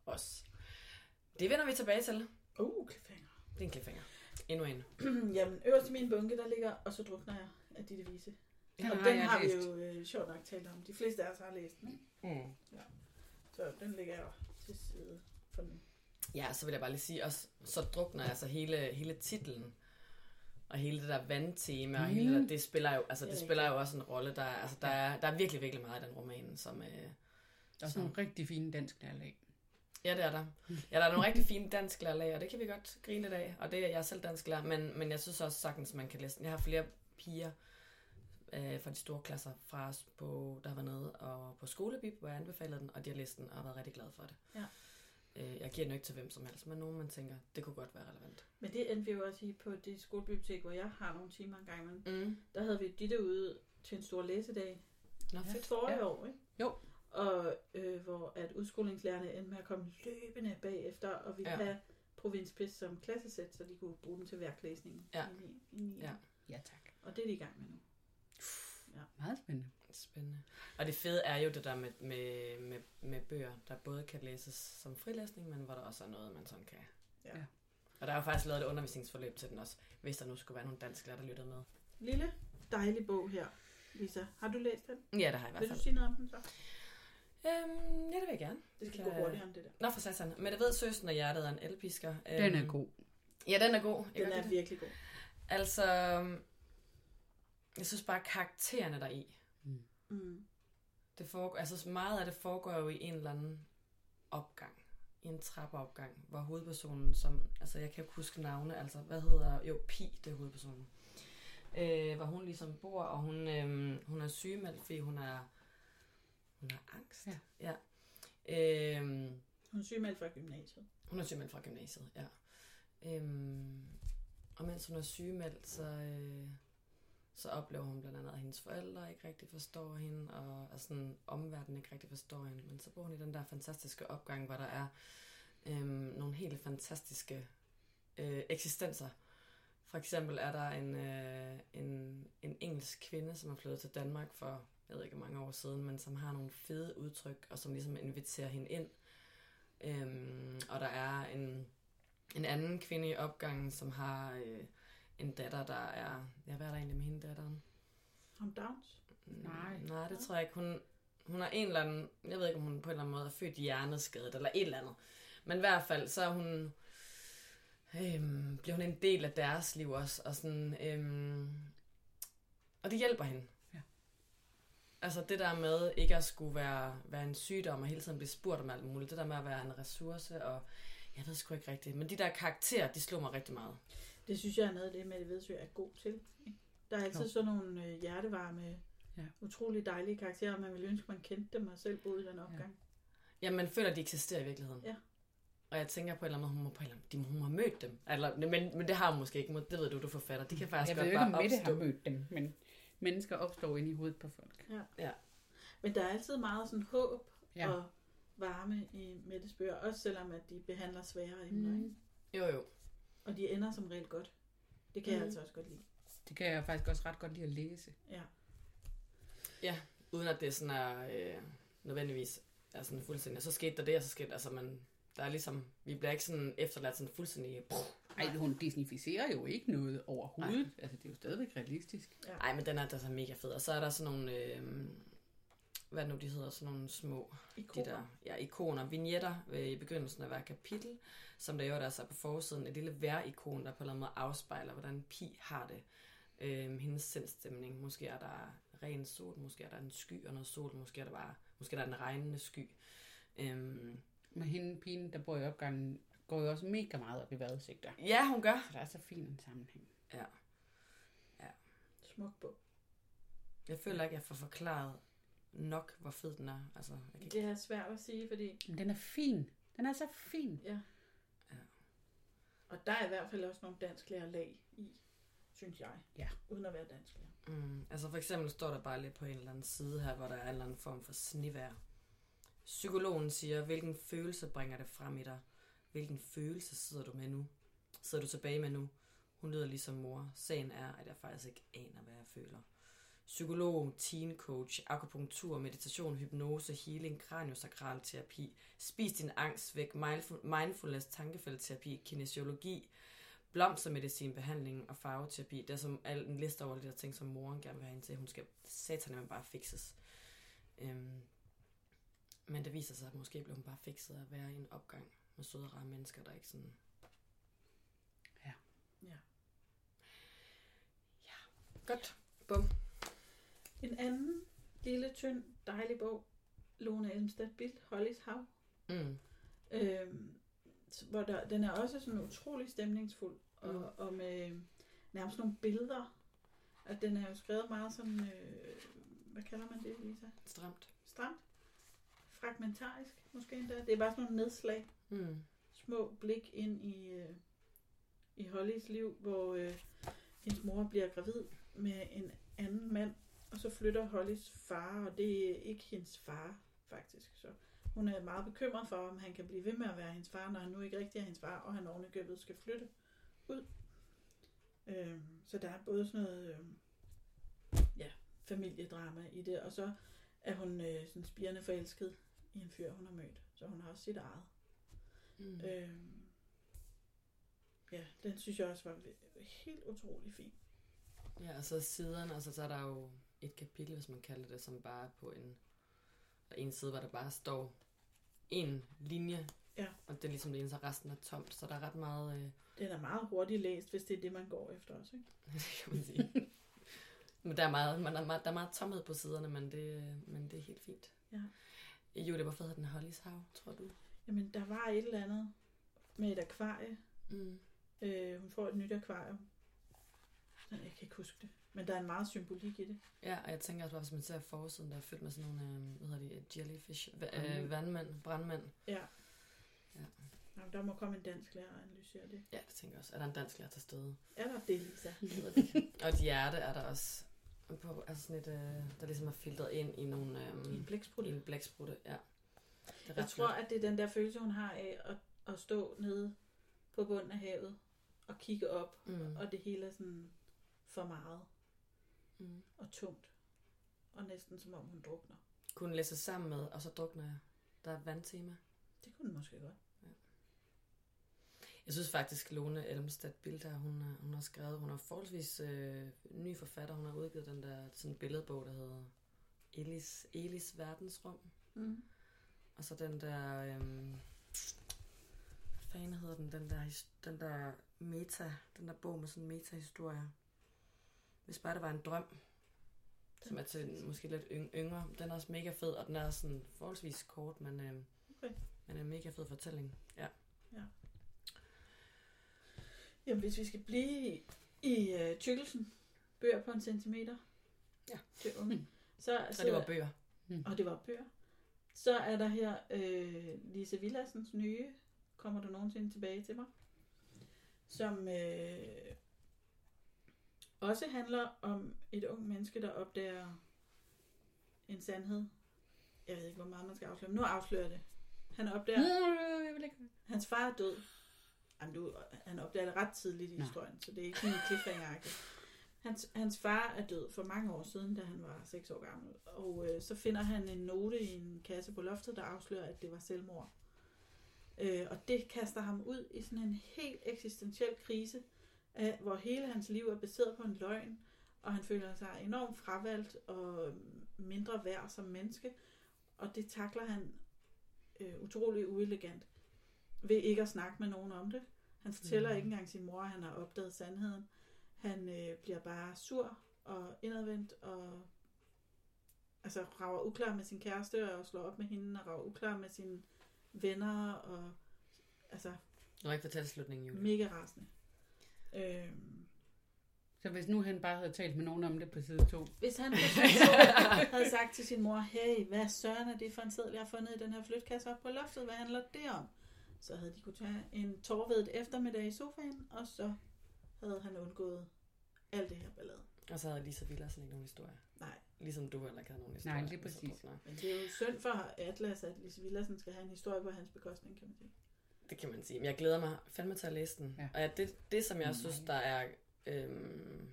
Også. Det vender vi tilbage til. Uh, cliffhanger. Det er en cliffhanger. Endnu en. Jamen, øverst i min bunke, der ligger, og så drukner jeg af Ditte Vise. Den og har den jeg har vi læst. jo øh, sjovt nok talt om. De fleste af os har læst den, ikke? Mm. Så den ligger jeg til side for nu. Ja, så vil jeg bare lige sige, også, så drukner altså hele, hele titlen og hele det der vandtema og hele det, der, det spiller jo, altså, Det er spiller jo også en rolle. Der, er- altså, der, er, der er virkelig, virkelig meget i den roman, som... Øh, Der er sådan nogle rigtig fine dansk lærlag. Ja, det er der. Ja, der er nogle rigtig fine dansk lærlag, og det kan vi godt grine lidt af. Og det er jeg selv dansk lærer, men, men jeg synes også sagtens, man kan læse den. Jeg har flere piger øh, fra de store klasser fra os, på, der var nede og på skolebib, hvor jeg anbefalede den, og de har læst den og har været rigtig glade for det. Ja. Øh, jeg giver den ikke til hvem som helst, men nogen man tænker, det kunne godt være relevant. Men det endte vi jo også i på det skolebibliotek, hvor jeg har nogle timer en gang imellem. Mm. Der havde vi Ditte ude til en stor læsedag. Nå, fedt. Forrige Ja. år, ikke? Jo. Og øh, hvor at udskolingslærerne endte med at komme løbende bagefter, og vi Ja. ja. have provinspis som klassesæt, så de kunne bruge den til værklæsning. Ja. inde i- inde i- Ja. Ja, tak. Og det er de i gang med nu. Meget spændende. Spændende. Og det fede er jo det der med, med, med, med bøger, der både kan læses som frilæsning, men hvor der også er noget, man sådan kan... Ja. Ja. Og der er jo faktisk lavet et undervisningsforløb til den også, hvis der nu skulle være nogle danskere, der lytter med. Lille, dejlig bog her, Lisa. Har du læst den? Ja, det har jeg i hvert Vil du fald. sige noget om den så? Øhm, ja, det vil jeg gerne. Det skal Kan- gå hurtigere end det der. Nå, for satan. Men det ved søsten og hjertet er en elpisker. Den er god. Ja, den er god. Jeg Den er lide virkelig god. Altså, jeg synes bare, karaktererne der i, Mm. det foregår, altså meget af det foregår jo i en eller anden opgang. I en trappeopgang, hvor hovedpersonen, som, altså jeg kan ikke huske navne, altså hvad hedder, jo Pi, det er hovedpersonen. Øh, hvor hun ligesom bor, og hun, øh, hun er sygemeldt, fordi hun er, hun har angst. Ja. ja. Øh, Hun er sygemeldt fra gymnasiet. hun er sygemeldt fra gymnasiet, ja. Øhm, og mens hun er sygemeldt, så, øh, så oplever hun blandt andet, at hendes forældre ikke rigtig forstår hende, og at sådan, omverdenen ikke rigtig forstår hende. Men så bor hun i den der fantastiske opgang, hvor der er øhm, nogle helt fantastiske øh, eksistenser. For eksempel er der en, øh, en, en engelsk kvinde, som er flyttet til Danmark for, jeg ved ikke hvor mange år siden, men som har nogle fede udtryk, og som ligesom inviterer hende ind. Øhm, og der er en, en anden kvinde i opgangen, som har øh, en datter, der er... Ja, hvad er der egentlig med hende, datteren? Om Downs. Nej. Mm, Nej, det tror jeg ikke. Hun, hun er en eller anden... Jeg ved ikke, om hun på en eller anden måde er født hjerneskadet, eller et eller andet. Men i hvert fald, så er hun... Øhm, bliver hun en del af deres liv også, og sådan... Øhm, og det hjælper hende. Ja. Altså det der med ikke at skulle være, være en sygdom og hele tiden blive spurgt om alt muligt. Det der med at være en ressource, og jeg ved sgu ikke rigtigt. Men de der karakterer, de slog mig rigtig meget. Det synes jeg er noget af det, Mette Vedsø er god til. Der er altid Jo. sådan nogle øh, hjertevarme, Ja. utrolig dejlige karakterer, og man ville ønske, man kendte dem og selv boede i den opgang. Ja, man føler, at de eksisterer i virkeligheden. Ja. Og jeg tænker på en eller måde, hun må, på eller anden, de, hun har mødt dem. Eller, men, men det har hun måske ikke. Det ved du, du forfatter. De kan faktisk Jeg godt ved ikke, om bare Mette opstå. har mødt dem, men mennesker opstår inde i hovedet på folk. Men der er altid meget sådan håb Ja. og varme i Mettes bøger, også selvom at de behandler svære emner. Mm. Ikke? Jo, jo. Og de ender som regel godt. Det kan mm. jeg altså også godt lide. Det kan jeg faktisk også ret godt lide at læse. Ja. Uden at det sådan er øh, nødvendigvis er sådan fuldstændig. Så skete der det, og så skete altså, man, der er ligesom, vi bliver ikke sådan efterladt sådan fuldstændig... Ej, hun disnificerer jo ikke noget overhovedet. Nej. Altså, det er jo stadigvæk realistisk. Nej, men den er altså mega fed. Og så er der sådan nogle, øh, hvad nu de hedder, sådan nogle små de der ja, ikoner, vignetter øh, i begyndelsen af hver kapitel, som der jo der så på forsiden, et lille vejr-ikon, der på en eller anden måde afspejler, hvordan Pi har det. Øh, hendes sindstemning. Måske er der ren sol, måske er der en sky og noget sol, måske er der bare, måske er der en regnende sky. Øhm, Men hende pigen, der bor i opgangen, går jo også mega meget op i vejrudsigter. ja, hun gør. Så der er så fin en sammenhæng. Smuk bog. Jeg føler ikke, jeg får forklaret nok, hvor fed den er. Altså, jeg kan. Det er svært at sige, fordi Men den er fin. Den er så fin. Ja. Ja. Og der er i hvert fald også nogle dansklærer lag i, synes jeg. Ja. Uden at være dansklærer. Mm, altså for eksempel står der bare lidt på en eller anden side her, hvor der er en eller anden form for snevær. Psykologen siger, hvilken følelse bringer det frem i dig? Hvilken følelse sidder du med nu? Sidder du tilbage med nu? Hun lyder ligesom mor. Sagen er, at jeg faktisk ikke aner, hvad jeg føler. Psykolog, teen coach, akupunktur, meditation, hypnose, healing, kraniosakral terapi, spis din angst væk, mindful- mindfulness, tankefeltterapi, kinesiologi, blomstermedicinbehandling og farveterapi. Det er som al en liste over de der ting, som moren gerne vil have hende til. Hun skal satan man bare fikses. Øhm, men det viser sig, at måske blev hun bare fikset at være i en opgang med søde rare mennesker, der ikke sådan... Ja. Ja. Ja. Godt. Bum. En anden lille, tynd, dejlig bog, Lone Elmstedt Bild, Hollys Hav, Mm. øhm, hvor der, den er også sådan utrolig stemningsfuld, og, Mm. og med nærmest nogle billeder. At den er jo skrevet meget sådan, øh, hvad kalder man det, Lisa? Stramt. Stramt? Fragmentarisk, måske endda. Det er bare sådan nogle nedslag. Mm. små blik ind i, øh, i Hollys liv, hvor øh, hendes mor bliver gravid med en anden mand, og så flytter Hollys far, og det er ikke hendes far, faktisk. Så hun er meget bekymret for, om han kan blive ved med at være hendes far, når han nu ikke rigtig er hendes far, og han ovenikøbet skal flytte ud. Øh, så der er både sådan noget øh, ja, familiedrama i det, og så er hun øh, sådan spirende forelsket i en fyr, hun har mødt. Så hun har også sit eget. Mm. Øhm, ja, den synes jeg også var helt utrolig fin. Ja, og så siderne, altså så er der jo et kapitel, hvis man kalder det, som bare på en, der er en side, hvor der bare står en linje, Ja. og det er ligesom det eneste, resten er tomt, så der er ret meget, øh, Den er meget hurtigt læst, hvis det er det, man går efter også. Ikke? det kan man sige. men der er, meget, man er der er meget tomhed på siderne, men det, øh, men det er helt fint. Ja. Julie, hvorfor hedder den Hollys Hav, tror du? Jamen, der var et eller andet med et akvarie. Mm. Øh, hun får et nyt akvarium. Jeg kan ikke huske det. Men der er en meget symbolik i det. Ja, og jeg tænker også bare, hvis man ser forsiden, der er fyldt med sådan nogle, øh, hvad hedder de, jellyfish, øh, vandmænd, brandmænd. Ja. Ja. Jamen, der må komme en dansk lærer og analysere det. Ja, det tænker jeg også. Er der en dansk lærer til stede? Er der det, Lisa? Det og et hjerte er der også. På, altså sådan et, øh, der ligesom er filtret ind i nogle... I en Øh, i blæksprutte. en blæksprutte, ja. Det er Jeg tror, flot. at det er den der følelse, hun har af at, at stå nede på bunden af havet og kigge op, Mm. og det hele er sådan for meget Mm. og tungt. Og næsten som om hun drukner. Kunne læse sammen med, og så drukner jeg. Der er et vandtema. Det kunne den måske godt. Jeg synes faktisk, Lone Elmstedt Bilder, hun, har- hun har skrevet, hun er forholdsvis øh, ny forfatter. Hun har udgivet den der sådan billedbog, der hedder Elis, Elis Verdensrum. Mm. Og så den der... Øhm, hvad fanden hedder den? Den der, den der meta, den der bog med sådan meta-historie. Hvis bare det var en drøm, som er til måske lidt yng- yngre. Den er også mega fed, og den er sådan forholdsvis kort, men, øhm, Okay. men en mega fed fortælling. Ja. Jamen, hvis vi skal blive i, i uh, tykkelsen, bøger på en centimeter Ja. til unge, så, Så det var bøger. og det var bøger, så er der her øh, Lise Villassens nye, kommer du nogensinde tilbage til mig, som øh, også handler om et ung menneske, der opdager en sandhed. Jeg ved ikke, hvor meget man skal afsløre, men nu afslører det. Han opdager, Jeg vil ikke. Hans far er død. Jamen, du, han opdager det ret tidligt i Nå. historien, så det er ikke sådan en cliffhanger hans, hans far er død for mange år siden, da han var 6 år gammel. Og øh, så finder han en note i en kasse på loftet, der afslører, at det var selvmord. Øh, og det kaster ham ud i sådan en helt eksistentiel krise, af, hvor hele hans liv er baseret på en løgn, og han føler sig enormt fravalgt og mindre værd som menneske. Og det takler han øh, utrolig uelegant ved ikke at snakke med nogen om det. Han fortæller Mm. ikke engang sin mor, at han har opdaget sandheden. Han øh, bliver bare sur og indadvendt og altså rager uklar med sin kæreste og slår op med hende og rager uklar med sine venner og altså Du har ikke fortalt slutningen, Julie. mega rasende. Øhm, Så hvis nu han bare havde talt med nogen om det på side 2. Hvis han på side to havde sagt til sin mor, hey, hvad søren er det for en seddel, jeg har fundet i den her flytkasse op på loftet, hvad handler det om? Så havde de kunne tage en tårvedet eftermiddag i sofaen, og så havde han undgået alt det her ballade. Og så havde Lisa Villersen ikke nogen historie. Nej, Ligesom du heller ikke havde nogen historie. Nej, lige præcis. nej. men det er jo synd for Atlas, at Lise Villersen skal have en historie på hans bekostning, kan man sige. Det kan man sige. Men jeg glæder mig fandme til at læse den. Ja. Og ja, det, det, som jeg Mm. synes, der er, øhm,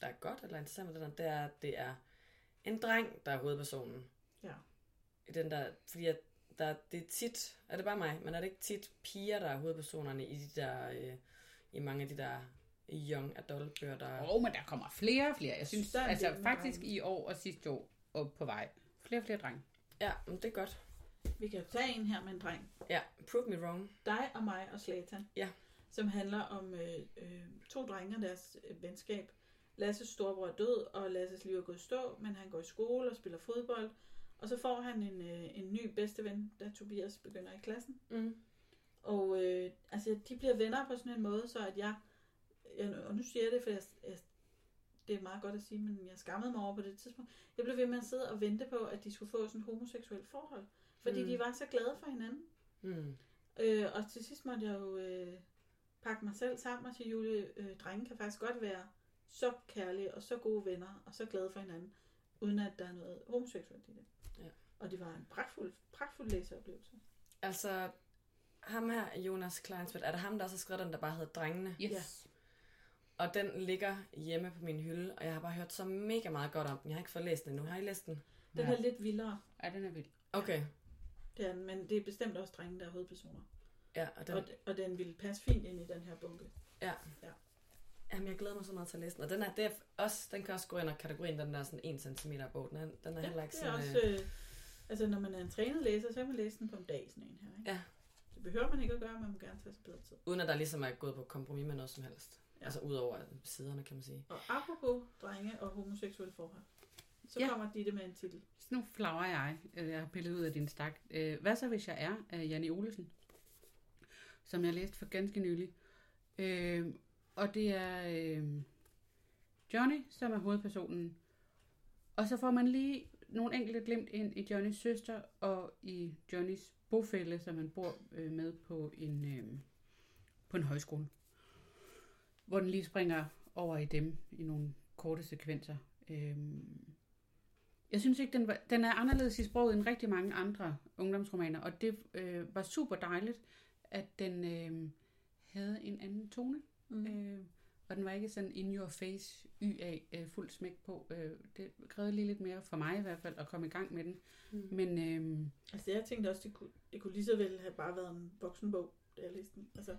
der er godt eller interessant med den, det er, at det er en dreng, der er hovedpersonen. Ja. I den der, fordi at der, det er tit, er det bare mig, men er det ikke tit piger, der er hovedpersonerne i de der, øh, i mange af de der young adult bøger, der Åh, oh, men der kommer flere og flere. Jeg synes, Der er altså faktisk drenge. i år og sidste år og på vej. Flere og flere drenge. Ja, men det er godt. Vi kan jo tage en her med en dreng. Ja, prove me wrong. Dig og mig og Slatan. Ja. Som handler om øh, øh, to drenge og deres øh, venskab. Lasses storebror er død, og Lasses liv er gået i stå, men han går i skole og spiller fodbold. Og så får han en, øh, en ny bedsteven, da Tobias begynder i klassen. Mm. Og øh, altså, de bliver venner på sådan en måde, så at jeg, jeg og nu siger jeg det, for jeg, jeg, det er meget godt at sige, men jeg skammede mig over på det tidspunkt. Jeg blev ved med at sidde og vente på, at de skulle få sådan et homoseksuelt forhold. Fordi Mm. de var så glade for hinanden. Mm. Øh, og til sidst måtte jeg jo øh, pakke mig selv sammen og sige, Julie, øh, drenge kan faktisk godt være så kærlige og så gode venner og så glade for hinanden, uden at der er noget homoseksuelt i det. Ja. Og det var en pragtfuld, pragtfuld læseoplevelse. Altså, ham her, Jonas Kleinsmith, er det ham, der også har skrevet den, der bare hedder Drengene? Yes. Ja. Og den ligger hjemme på min hylde, og jeg har bare hørt så mega meget godt om den. Jeg har ikke fået læst den endnu. Har I læst den? Den Ja. er lidt vildere, Ja, den er vild. Okay. det er men det er bestemt også drenge, der er hovedpersoner. Ja, og den, Og, og den vil passe fint ind i den her bunke. jamen, jeg glæder mig så meget til at læse den. Og den, er, det er også, den kan også gå ind og kategorien, den der sådan 1 cm bog. Den er, den er heller ikke det er sådan... også, øh, øh, altså når man er en trænet læser, så kan man læse den på en dag, sådan en her. Ikke? Ja. Det behøver man ikke at gøre, man må gerne tage sig bedre tid. uden at der ligesom er gået på kompromis med noget som helst. Ja. Altså ud over siderne, kan man sige. Og apropos drenge og homoseksuelle forhold, så Ja. kommer Ditte med en titel. Så nu flager jeg. Øh, Jeg har pillet ud af din stak. Øh, Hvad så, hvis jeg er af Janne Olesen? Som jeg læste for ganske nylig. Øh, og det er øh, Johnny, som er hovedpersonen. Og så får man lige nogle enkelte glimt ind i Johnnys søster og i Johnnys bofælle, som han bor øh, med på en, øh, på en højskole. Hvor den lige springer over i dem i nogle korte sekvenser. Øh, jeg synes ikke, den, var, den er anderledes i sproget end rigtig mange andre ungdomsromaner, og det øh, var super dejligt, at den øh, havde en anden tone. Mm. Øh, og den var ikke sådan in your face, y af øh, fuld smæk på. Øh, det krævede lige lidt mere for mig i hvert fald at komme i gang med den. Mm. Men øh, Altså jeg tænkte også, det kunne, det kunne lige så vel have bare været en voksenbog, da jeg læste den. Altså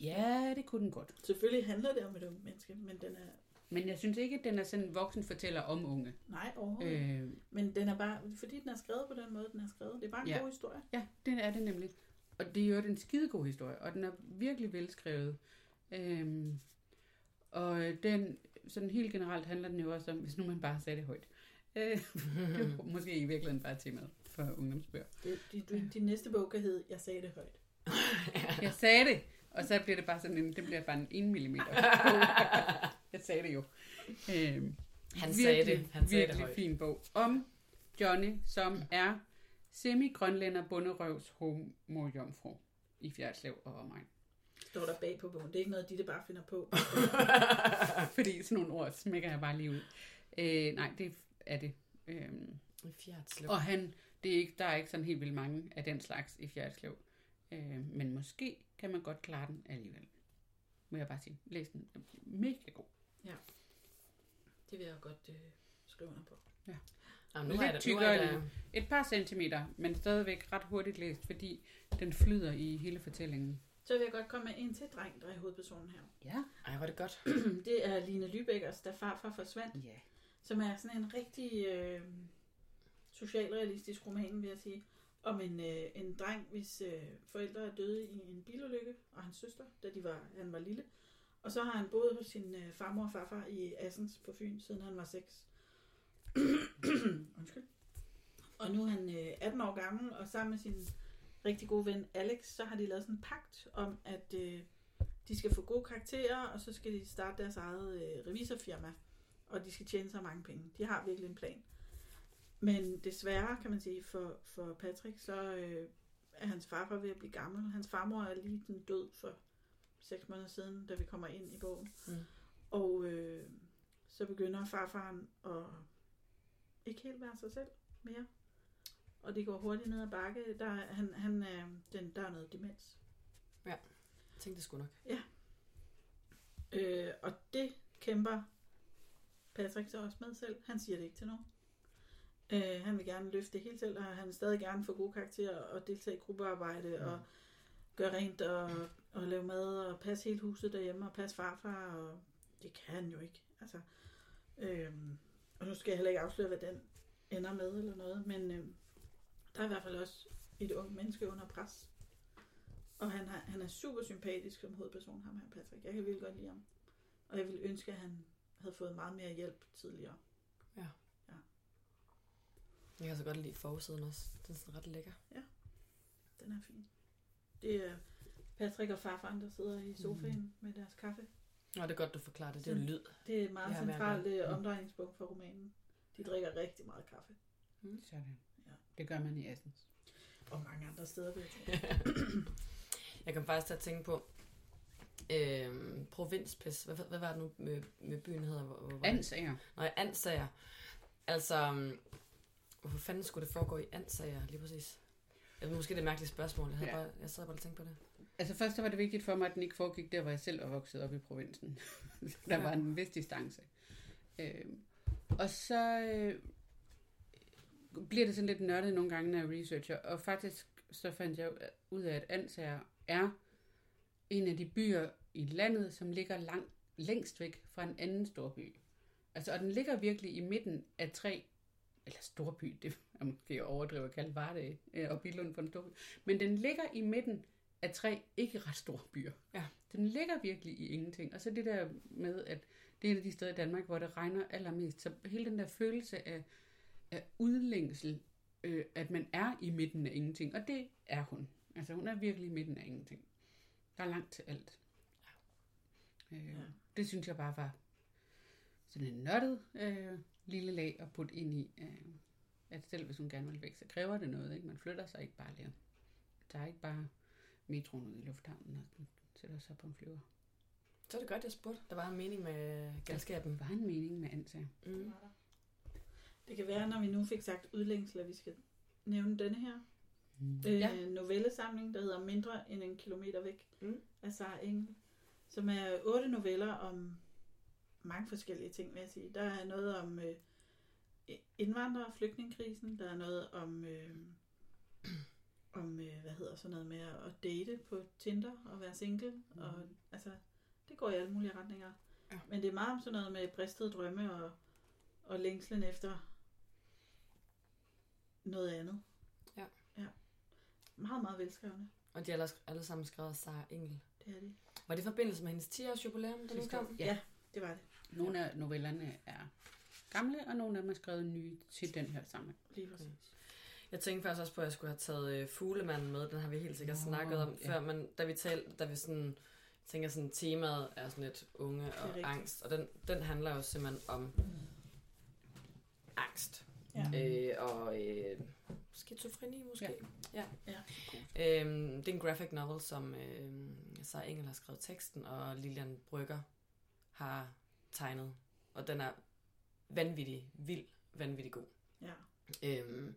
ja, det kunne den godt. selvfølgelig handler det om et ungt menneske, men den er, Men jeg synes ikke, at den er sådan en voksen fortæller om unge. nej overhovedet. Øh. Men den er bare, fordi den er skrevet på den måde, den er skrevet. Det er bare en ja. god historie. Ja, det er det nemlig. Og det er jo en skidegod historie, og den er virkelig velskrevet. Øhm, og den, sådan helt generelt handler den jo også om, hvis nu man bare sagde det højt. Øh, det er jo måske i virkeligheden bare temaet for ungdomsbøger. Det, de, de, din næste bog kan hedde Jeg sagde det højt. Jeg sagde det, og så bliver det bare sådan en, det bliver bare en 1 mm. Jeg sagde det jo. Øhm, Han sagde virkelig, det. Han sagde det virkelig højt. fin bog om Johnny, som er semi-grønlænder bunderøvs homo-jomfru i Fjerdslev og omegn. Står der bag på bogen. Det er ikke noget, de det bare finder på. Fordi sådan nogle ord smækker jeg bare lige ud. Øh, nej, det er det. Øhm, I Fjerdslev. og han, det er ikke, der er ikke sådan helt vildt mange af den slags i Fjerdslev. Øh, men måske kan man godt klare den alligevel. Må jeg bare sige. Læs den. Mega god. Det vil jeg godt øh, skrive under på. Jamen, Lidt nu er det, nu er tykkere det, end- Et par centimeter, men stadigvæk ret hurtigt læst, fordi den flyder i hele fortællingen. Så vil jeg godt komme med en til dreng, der er hovedpersonen her. Ja. ej, var det godt. Det er Line Lübeckers, da farfar forsvandt. Ja. som er sådan en rigtig øh, socialrealistisk roman, vil jeg sige, om en, øh, en dreng, hvis øh, forældre er døde i en bilulykke, og hans søster, da de var, han var lille. Og så har han boet hos sin øh, farmor og farfar i Assens på Fyn, siden han var 6. Undskyld. Og nu er han øh, 18 år gammel, og sammen med sin rigtig gode ven Alex, så har de lavet sådan en pagt om, at øh, de skal få gode karakterer, og så skal de starte deres eget øh, revisorfirma, og de skal tjene så mange penge. De har virkelig en plan. Men desværre, kan man sige, for, for Patrick, så øh, er hans farfar ved at blive gammel. Hans farmor er lige den død for seks måneder siden, da vi kommer ind i bogen. Mm. Og øh, så begynder farfaren at ikke helt være sig selv mere. Og det går hurtigt ned ad bakke. Der, er- han, han den, der er noget demens. Jeg tænkte det sgu nok. Øh, og det kæmper Patrick så også med selv. Han siger det ikke til nogen. Øh, han vil gerne løfte det hele selv, og han vil stadig gerne få gode karakterer og deltage i gruppearbejde Mm. og gøre rent og, og lave mad og passe hele huset derhjemme og passe farfar. Og det kan han jo ikke. Altså, øh, og nu skal jeg heller ikke afsløre, hvad den ender med eller noget, men øh, der er i hvert fald også et ung menneske under pres. Og han, har, han er super sympatisk som hovedperson, ham her Patrick. Jeg kan virkelig godt lide ham. Og jeg ville ønske, at han havde fået meget mere hjælp tidligere. Jeg kan så godt lide forsiden også. Den er sådan ret lækker. Den er fin. Det er Patrick og farfaren, der sidder i sofaen mm. med deres kaffe. Nå, det er godt, du forklarer det. Det er lyd. Det er et meget Ja, ja, centralt øh, Mm. omdrejningspunkt for romanen. De drikker rigtig meget kaffe. Sådan. Det gør man i Assens. Og mange andre steder, vil jeg tro. Jeg kom faktisk at tænke på øh, provinspis. Hvad, hvad var det nu med, med byen hedder? Hvor, hvor? Ansager. Nej, Ansager. Altså, um, hvorfor fanden skulle det foregå i Ansager lige præcis? Jeg ved, måske det er et mærkeligt spørgsmål. Jeg, havde Ja. bare, jeg sad bare og tænkte på det. Altså først så var det vigtigt for mig, at den ikke foregik der, hvor jeg selv var vokset op i provinsen. Der Ja. var en vis distance. Øh, og så øh, bliver det sådan lidt nørdet nogle gange, når jeg researcher. Og faktisk så fandt jeg ud af, at Ansager er en af de byer i landet, som ligger langt, længst væk fra en anden storby. Altså, og den ligger virkelig i midten af tre, eller storby, det er måske at overdrive at kalde Varde øh, og Billund for en storby, men den ligger i midten af tre ikke ret store byer. Ja. Den ligger virkelig i ingenting. Og så det der med, at det er et af de steder i Danmark, hvor det regner allermest. Så hele den der følelse af, af udlængsel, øh, at man er i midten af ingenting. Og det er hun. Altså hun er virkelig i midten af ingenting. Der er langt til alt. Øh, Ja. Det synes jeg bare var sådan en nørdet øh, lille lag at putte ind i. Øh, at selv hvis hun gerne vil væk, så kræver det noget. Ikke? Man flytter sig ikke bare lige. Der er ikke bare metroen ud i lufthavnen og sætter sig på en flyver. Så er det godt, jeg spurgte. Der var en mening med galskaben. Der var en mening med ansager. Mm. Det kan være, når vi nu fik sagt udlængsel, at vi skal nævne denne her Mm. øh, Ja. novellesamling, der hedder Mindre end en kilometer væk Mm. af Sara Engel, som er otte noveller om mange forskellige ting, vil jeg sige. Der er noget om øh, indvandrere og flygtningekrisen, der er noget om, øh, om øh, hvad hedder sådan noget med at date på Tinder og være single, mm. og altså, det går i alle mulige retninger. Ja. Men det er meget om sådan noget med bristede drømme og, og længslen efter noget andet. Ja. Ja. Meget, meget velskrevne. Og de er alle, alle sammen skrevet af Sara Engel. Det er de. Var det i forbindelse med hendes 10-års jubilæum, den Sidste år. udkom? Ja. Det var det. Nogle af novellerne er gamle, og nogle af dem er skrevet nye til den her samling. Lige præcis. Jeg tænkte faktisk også på, at jeg skulle have taget øh, Fuglemanden med. Den har vi helt sikkert Nå, snakket om ja. før, men da vi talte, da vi sådan, tænker sådan, temaet er sådan lidt unge og angst, og den, den handler jo simpelthen om angst. Ja. Øh, og øh, skizofreni måske. Ja. ja. ja. Øhm, det er en graphic novel, som øh, Sara Engel har skrevet teksten, og Lilian Brygger har tegnet. Og den er vanvittig, vild, vanvittig god. Ja. Øhm,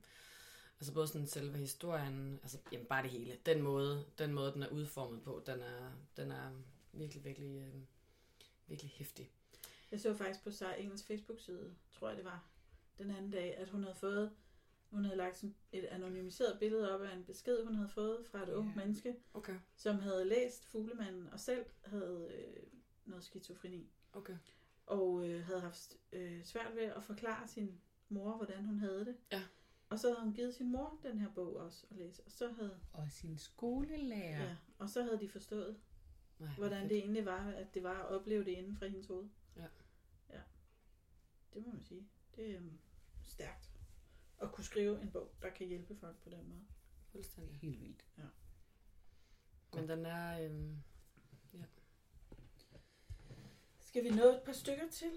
altså både sådan selve historien, altså jamen bare det hele. Den måde, den måde den er udformet på, den er, den er virkelig, virkelig, øh, virkelig hæftig. Jeg så faktisk på Sara Engels Facebook-side, tror jeg det var, den anden dag, at hun havde fået, hun havde lagt sådan et anonymiseret billede op af en besked, hun havde fået fra et Ja. ungt menneske, Okay, som havde læst Fuglemanden og selv havde øh, noget skizofreni. okay. Og øh, havde haft øh, svært ved at forklare sin mor, hvordan hun havde det. Ja. Og så havde hun givet sin mor den her bog også at læse. Og så havde, Og sin skolelærer. ja. og så havde de forstået, Nej, hvordan fedt. det egentlig var, at det var at opleve det inden fra hendes hoved. Ja. Ja. Det må man sige. Det er um, stærkt. At kunne skrive en bog, der kan hjælpe folk på den måde. Fuldstændig. Helt vildt. Men den er, øhm, ja. Skal vi nå et par stykker til?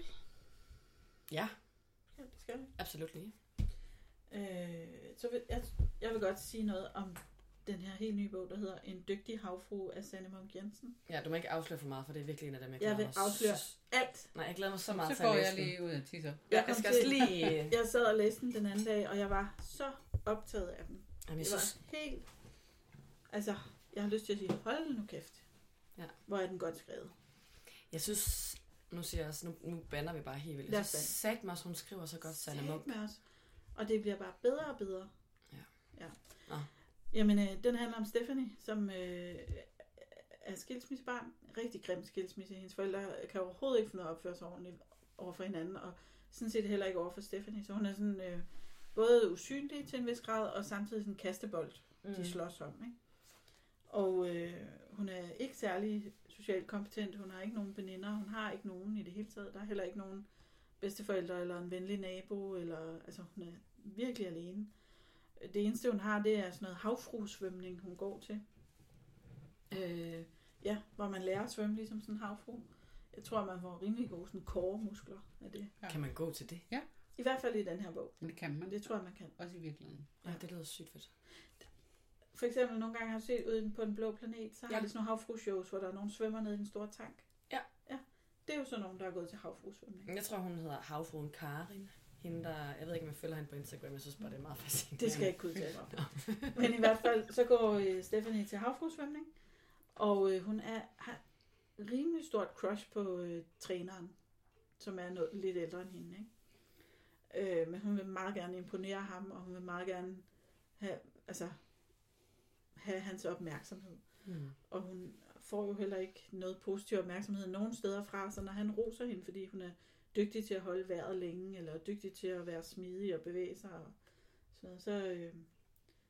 Ja, Ja, det skal vi. absolut lige. Øh, så vil, jeg, jeg vil godt sige noget om den her helt nye bog, der hedder En dygtig havfru af Sanne Munk Jensen. Ja, du må ikke afsløre for meget, for det er virkelig en af dem, jeg Jeg glæder vil mig afsløre så- alt. Nej, jeg glæder mig så meget Så til går at jeg læse den. lige ud af tisser. Ja, Jeg jeg skal til- også lige... Jeg sad og læste den den anden dag, og jeg var så optaget af den. Jamen, jeg Det var synes, helt... Altså, jeg har lyst til at sige, hold nu kæft. Ja. Hvor er den godt skrevet. jeg synes, nu siger jeg også, nu, nu bander vi bare helt vildt. Lad Jeg os synes sagt mig også, hun skriver så godt, Sanne Munk. Og det bliver bare bedre og bedre. Ja. ja. Nå. Jamen, øh, den handler om Stephanie, som øh, er skilsmissebarn. Rigtig grim skilsmisse. Hendes forældre kan overhovedet ikke finde ud af at opføre sig ordentligt over for hinanden, og sådan set heller ikke over for Stephanie. Så hun er sådan øh, både usynlig til en vis grad, og samtidig sådan en kastebold, mm. de slås om. Ikke? Og øh, hun er ikke særlig socialt kompetent. Hun har ikke nogen veninder. Hun har ikke nogen i det hele taget. Der er heller ikke nogen bedsteforældre eller en venlig nabo. Eller, altså, hun er virkelig alene. Det eneste, hun har, det er sådan noget havfruesvømning, hun går til. Øh, ja, hvor man lærer at svømme ligesom sådan en havfru. Jeg tror, man får rimelig gode sådan core-muskler af det. Kan man gå til det? I hvert fald i den her bog. Men det kan man. Det tror jeg, man kan. Også i virkeligheden. Ja, det lyder sygt fedt. For eksempel nogle gange har du set ude på den blå planet, så har Ja. de sådan nogle havfru-shows, hvor der er nogen svømmer ned i en stor tank. Ja. Ja, det er jo sådan nogen, der er gået til havfruesvømning. Jeg tror, hun hedder havfruen Karin. Hende, der, jeg ved ikke, om jeg følger hende på Instagram. Jeg synes bare, det er meget fascinerende. Det skal jeg ikke kunne mig om. Men i hvert fald, så går øh, Stephanie til havfruesvømning, og øh, hun er, har rimelig stort crush på øh, træneren, som er noget, lidt ældre end hende. Ikke? Øh, men hun vil meget gerne imponere ham, og hun vil meget gerne have, altså, have hans opmærksomhed. Mm. Og hun får jo heller ikke noget positiv opmærksomhed nogen steder fra, så når han roser hende, fordi hun er dygtig til at holde vejret længe, eller dygtig til at være smidig og bevæge sig, og sådan noget, så, øh,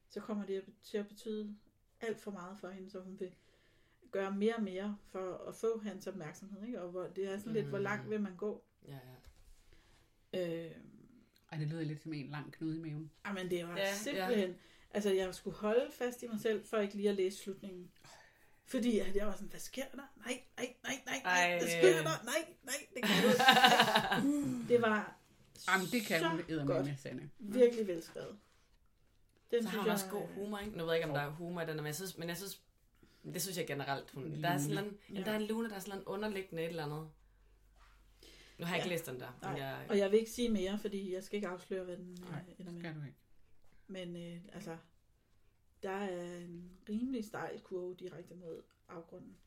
så kommer det til at betyde alt for meget for hende, så hun vil gøre mere og mere for at få hans opmærksomhed. Ikke? Og hvor, det er sådan mm. lidt, hvor langt vil man gå. Ja, ja. Øh, Ej, det lyder lidt som en lang knude i maven. Jamen, det var Ja, simpelthen... Ja. Altså, jeg skulle holde fast i mig selv, for ikke lige at læse slutningen. Fordi at jeg var sådan, hvad sker der? Nej, nej, nej, nej, nej, Ej. hvad sker der? Nej, nej, det kan jeg ikke. Det var Jamen, det kan så hun eddermame med, Sanne. Virkelig velskrevet. Den Så har hun også god humor, ikke? Nu ved jeg ikke, om der er humor i den, men jeg synes, men jeg synes, det synes jeg generelt. Hun, der er sådan en, ja. Der er en lune, der er sådan en underliggende et eller andet. Nu har jeg ikke Ja. læst den der, men Nej, jeg, Og jeg vil ikke sige mere, fordi jeg skal ikke afsløre, hvad den Nej, øh, ender med. Skal du ikke? Men øh, altså, der er en rimelig stejl kurve direkte mod afgrunden.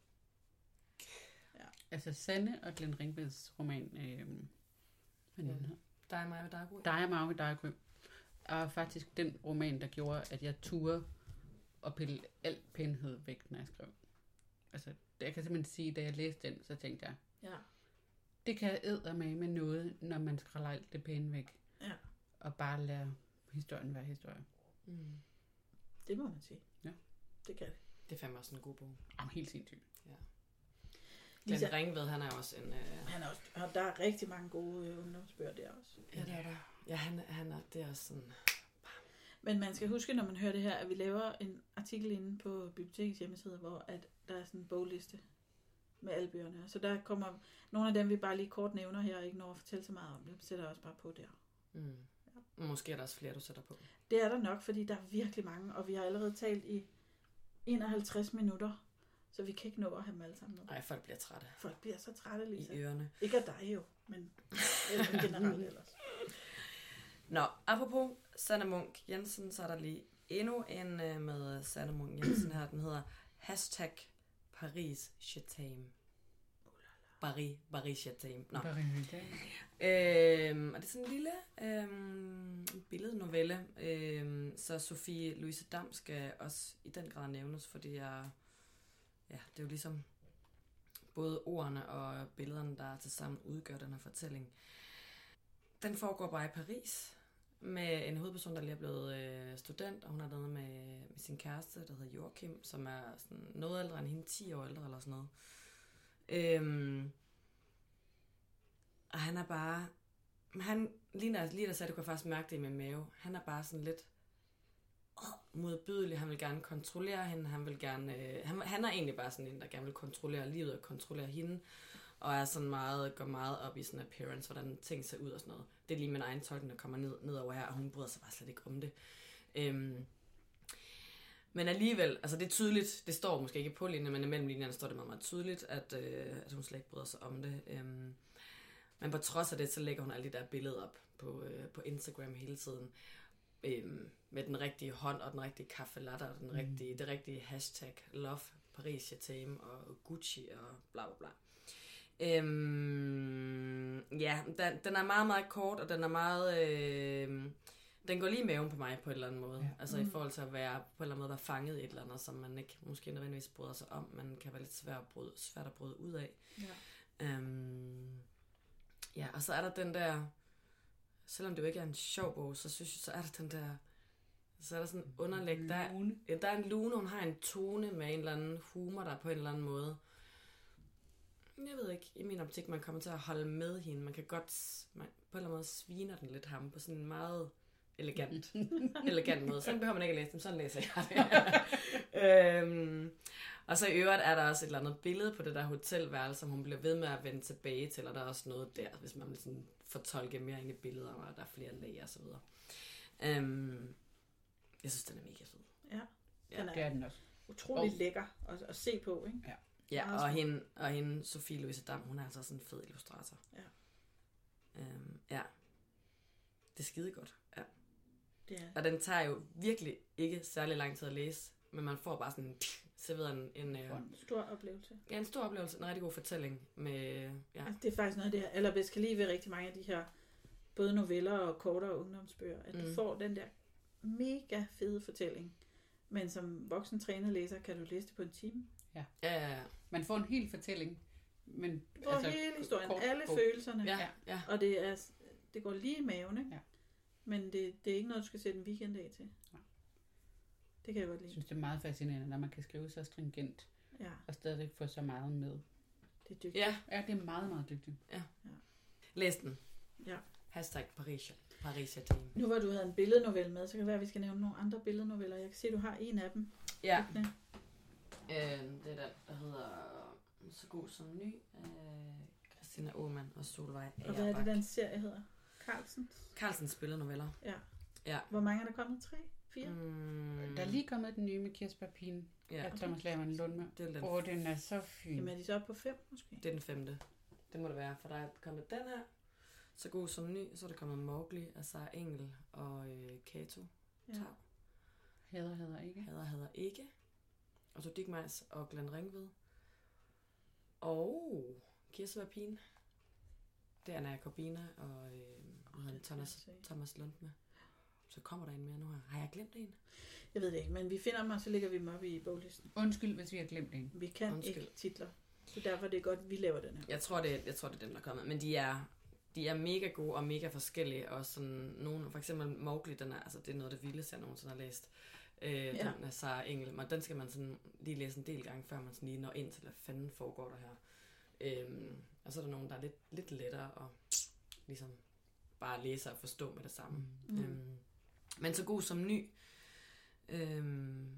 Altså, Sanne og Glenn Ringveds roman, øh, hvad Ja. den hedder? der er mig og der er god. Dig og dig og er faktisk den roman, der gjorde, at jeg turde at pille alt pænhed væk, når jeg skrev. Altså, jeg kan simpelthen sige, da jeg læste den, så tænkte jeg, Ja. det kan æde med med noget, når man skræller alt det pæne væk. Ja. Og bare lade historien være historie. Mm. Det må man sige. Ja. Det kan det. Det er fandme også en god bog. Jamen, helt sindssygt. Glenn Lisa- Ringved, han er også en... Øh, Han er også, og der er rigtig mange gode øh, ungdomsbøger der også. ja, det er der. Ja, han, han er, det er også sådan... Men man skal huske, når man hører det her, at vi laver en artikel inde på bibliotekets hjemmeside, hvor at der er sådan en bogliste med alle bøgerne. Så der kommer nogle af dem, vi bare lige kort nævner her, og ikke når at fortælle så meget om det, sætter jeg også bare på der. Mm. Måske er der også flere, du sætter på. Det er der nok, fordi der er virkelig mange, og vi har allerede talt i 51 minutter, så vi kan ikke nå at have dem alle sammen med. Nej, folk bliver trætte Folk bliver så trætte, Lisa. i ørerne. Ikke af dig jo, men eller generelt ellers. Nå, apropos Sanne Munk Jensen, så er der lige endnu en øh, med Sanne Munk Jensen her. Den hedder hashtag Paris Chatham. Paris, Paris Chatham. Nå. Øhm, og det er sådan en lille øhm, billednovelle. Øhm, så Sofie Louise Dam skal også i den grad nævnes, fordi jeg, ja, det er jo ligesom både ordene og billederne, der til sammen udgør den her fortælling. Den foregår bare i Paris, med en hovedperson, der lige er blevet øh, student, og hun er dernede med, med sin kæreste, der hedder Joachim, som er sådan noget ældre end hende, 10 år ældre eller sådan noget. Øhm, og han er bare... Han, lige når, lige der sagde, du kan faktisk mærke det i min mave. Han er bare sådan lidt modbydelig. Han vil gerne kontrollere hende. Han vil gerne... Øh, han, han er egentlig bare sådan en, der gerne vil kontrollere livet og kontrollere hende. og er sådan meget, går meget op i sådan appearance, hvordan ting ser ud og sådan noget. Det er lige min egen tolkning, der kommer ned, ned over her, og hun bryder sig bare slet ikke om det. Øhm, men alligevel, altså det er tydeligt, det står måske ikke på linjen, men imellem linjerne står det meget, meget tydeligt, at, øh, at hun slet ikke bryder sig om det. Øhm, men på trods af det, så lægger hun alle de der billeder op på, øh, på Instagram hele tiden. Øhm, med den rigtige hånd og den rigtige kaffe latte og den rigtige, det rigtige hashtag love Paris Chatham og Gucci og bla bla bla. Øhm, ja, den, den er meget, meget kort, og den er meget... Øh, den går lige i maven på mig på en eller anden måde. Ja. Altså mm. i forhold til at være, på en eller anden måde være fanget i et eller andet, som man ikke måske nødvendigvis bryder sig om, men kan være lidt svært at bryde, svært at bryde ud af. Ja. Øhm, ja, og så er der den der, selvom det jo ikke er en sjov bog, så synes jeg, så er der den der, så er der sådan underlæg, der, er-. Ja, der er en lune, hun har en tone med en eller anden humor, der på en eller anden måde. Jeg ved ikke, i min optik, man kommer til at holde med hende. Man kan godt, man, på en eller anden måde sviner den lidt ham på sådan en meget elegant, elegant måde. Sådan behøver man ikke at læse dem, sådan læser jeg det. øhm, og så i øvrigt er der også et eller andet billede på det der hotelværelse, som hun bliver ved med at vende tilbage til, og der er også noget der, hvis man vil sådan fortolke mere ind i billedet, og der er flere lag og så videre. Øhm, jeg synes, den er mega fed. Ja. Ja, Den Det er er den også. utrolig Og- lækker at, at se på, ikke? Ja, Meget og hende, og hende, Sofie Louise Dam, hun er altså sådan en fed illustrator. Ja. Øhm, ja. Det er skide godt. Ja. Det er Og den tager jo virkelig ikke særlig lang tid at læse, men man får bare sådan serveret en, en, øh, en stor oplevelse. ja, en stor oplevelse, en rigtig god fortælling med, ja, Altså, det er faktisk noget af det, jeg allerbedst kan lide ved rigtig mange af de her, både noveller og kortere ungdomsbøger, at mm. du får den der mega fede fortælling. Men som voksen trænet læser, kan du læse det på en time. ja, ja, ja, Man får en hel fortælling, men Du får altså, hele historien, kort alle bog. følelserne. ja, Ja. ja. Og det, er, det går lige i maven, ikke? Ja. Men det, det er ikke noget, du skal sætte en weekend af til. Nej. Det kan jeg godt Jeg lide. synes, det er meget fascinerende, når man kan skrive så stringent Ja, og stadig få så meget med. det er dygtigt. ja. Ja, det er meget, meget dygtigt. Læs den. Ja. Hashtag Paris, Paris Team. Nu hvor du havde en billednovelle med, så kan det være, at vi skal nævne nogle andre billednoveller. Jeg kan se, at du har en af dem. Ja, øh, det er den, der hedder Så god som ny, øh, Christina Aumann og Solvej Og hvad er det, den serie hedder? Carlsen? Carlsens spillernoveller. Ja. Ja. Hvor mange er der kommet? Tre? Fire? Mm, Der er lige kommet den nye med Kirsberg Pien ja, af Thomas Lerman Lund med. det er den Åh, oh, den er så fin. Jamen er de så oppe på fem måske? Det er den femte. Det må det være, for der er kommet den her. Så god som ny, så er der kommet Mowgli af Sara Engel og øh, Kato. Ja. Hader, hader ikke. Hader, hader ikke. Og så Dick Meis og Glenn Ringved. Og Kirsebær Pien. Det er Anna Corbina og øh, det skal Thomas. Thomas Lund med. Så kommer der en mere nu her. Har jeg glemt en? Jeg ved det ikke, men vi finder dem, og så lægger vi dem op i boglisten. Undskyld, hvis vi har glemt en. Vi kan Undskyld. ikke titler. Så derfor er det godt, at vi laver den her. Jeg tror, det, er- jeg tror, det er dem, der er kommet. Men de er, de er mega gode og mega forskellige. Og sådan nogle, for eksempel Mowgli, den er, altså, det er noget det vildeste, jeg nogensinde har læst. Øh, ja. Den er Sara Engel. Men den skal man sådan lige læse en del gange, før man sådan lige når ind til, hvad fanden foregår der her. Øhm, og så er der nogen, der er lidt, lidt lettere at ligesom bare læse og forstå med det samme. Mm. Øhm, men så god som ny. Øhm,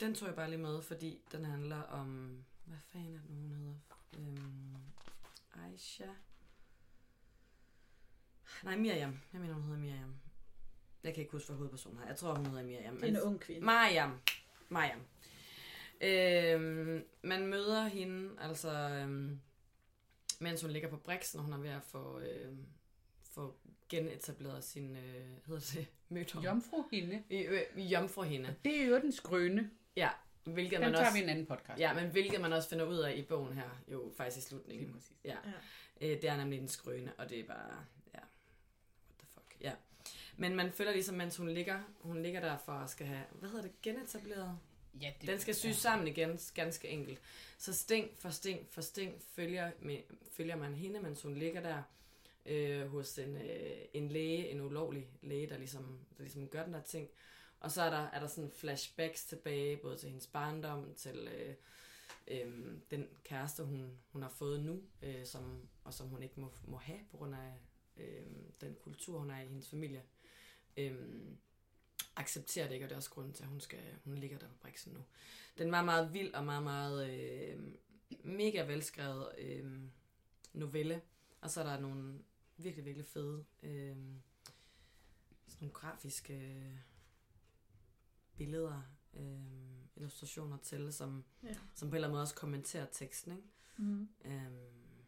den tog jeg bare lige med, fordi den handler om... Hvad fanden er det, hun hedder? Øhm, Aisha. Nej, Miriam. Jeg mener, hun hedder Miriam. Jeg kan ikke huske, hvad hovedpersonen er. Jeg tror, hun hedder Miriam. Det er en ung kvinde. Mariam. Mariam. Øhm, man møder hende, altså, øhm, mens hun ligger på Brixen, og hun er ved at få, øhm, få genetableret sin, øh, hedder det, mødom. Jomfru hende. I, øh, jomfruhinde. Det er jo den skrøne. Ja, hvilket Den man tager også, vi en anden podcast. ja, men hvilket man også finder ud af i bogen her, jo faktisk i Lige slutningen. præcis. Ja. Ja. Øh, det er nemlig en skrøne, og det er bare, ja, what the fuck, ja. Men man føler ligesom, mens hun ligger, hun ligger der for at skal have, hvad hedder det, genetableret? Ja, det, Den skal syes sammen igen, ganske enkelt. Så sting for sting for sting følger, med, følger man hende, mens hun ligger der øh, hos en, øh, en læge, en ulovlig læge, der ligesom, der ligesom gør den der ting. Og så er der, er der sådan flashbacks tilbage, både til hendes barndom, til øh, øh, den kæreste, hun, hun har fået nu, øh, som, og som hun ikke må, må have på grund af øh, den kultur, hun er i hendes familie. Øh, accepterer det ikke, og det er også grunden til, at hun, skal, hun ligger der på Brixen nu. Den var meget vild og meget, meget, øh, mega velskrevet øh, novelle, og så er der nogle virkelig, virkelig fede øh, sådan nogle grafiske billeder, øh, illustrationer til, som, Ja. som på en eller anden måde også kommenterer teksten. Ikke? Mm. Øhm,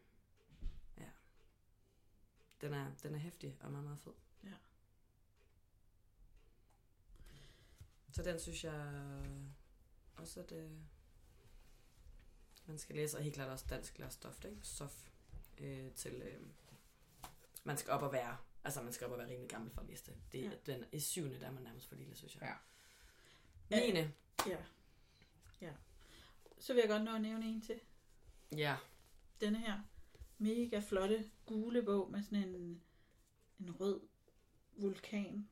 ja. Den er, den er hæftig og meget, meget fed. Ja. Så den synes jeg også, at øh, man skal læse, og helt klart også dansk lærerstof, ikke? Stof øh, til, øh, man skal op og være, altså man skal op og være rimelig gammel for at læse det. det Ja. Den i syvende, der er man nærmest for lille, synes jeg. Ja. Ja. 9. Ja. Ja. Så vil jeg godt nå at nævne en til. Ja. Denne her mega flotte gule bog med sådan en, en rød vulkan.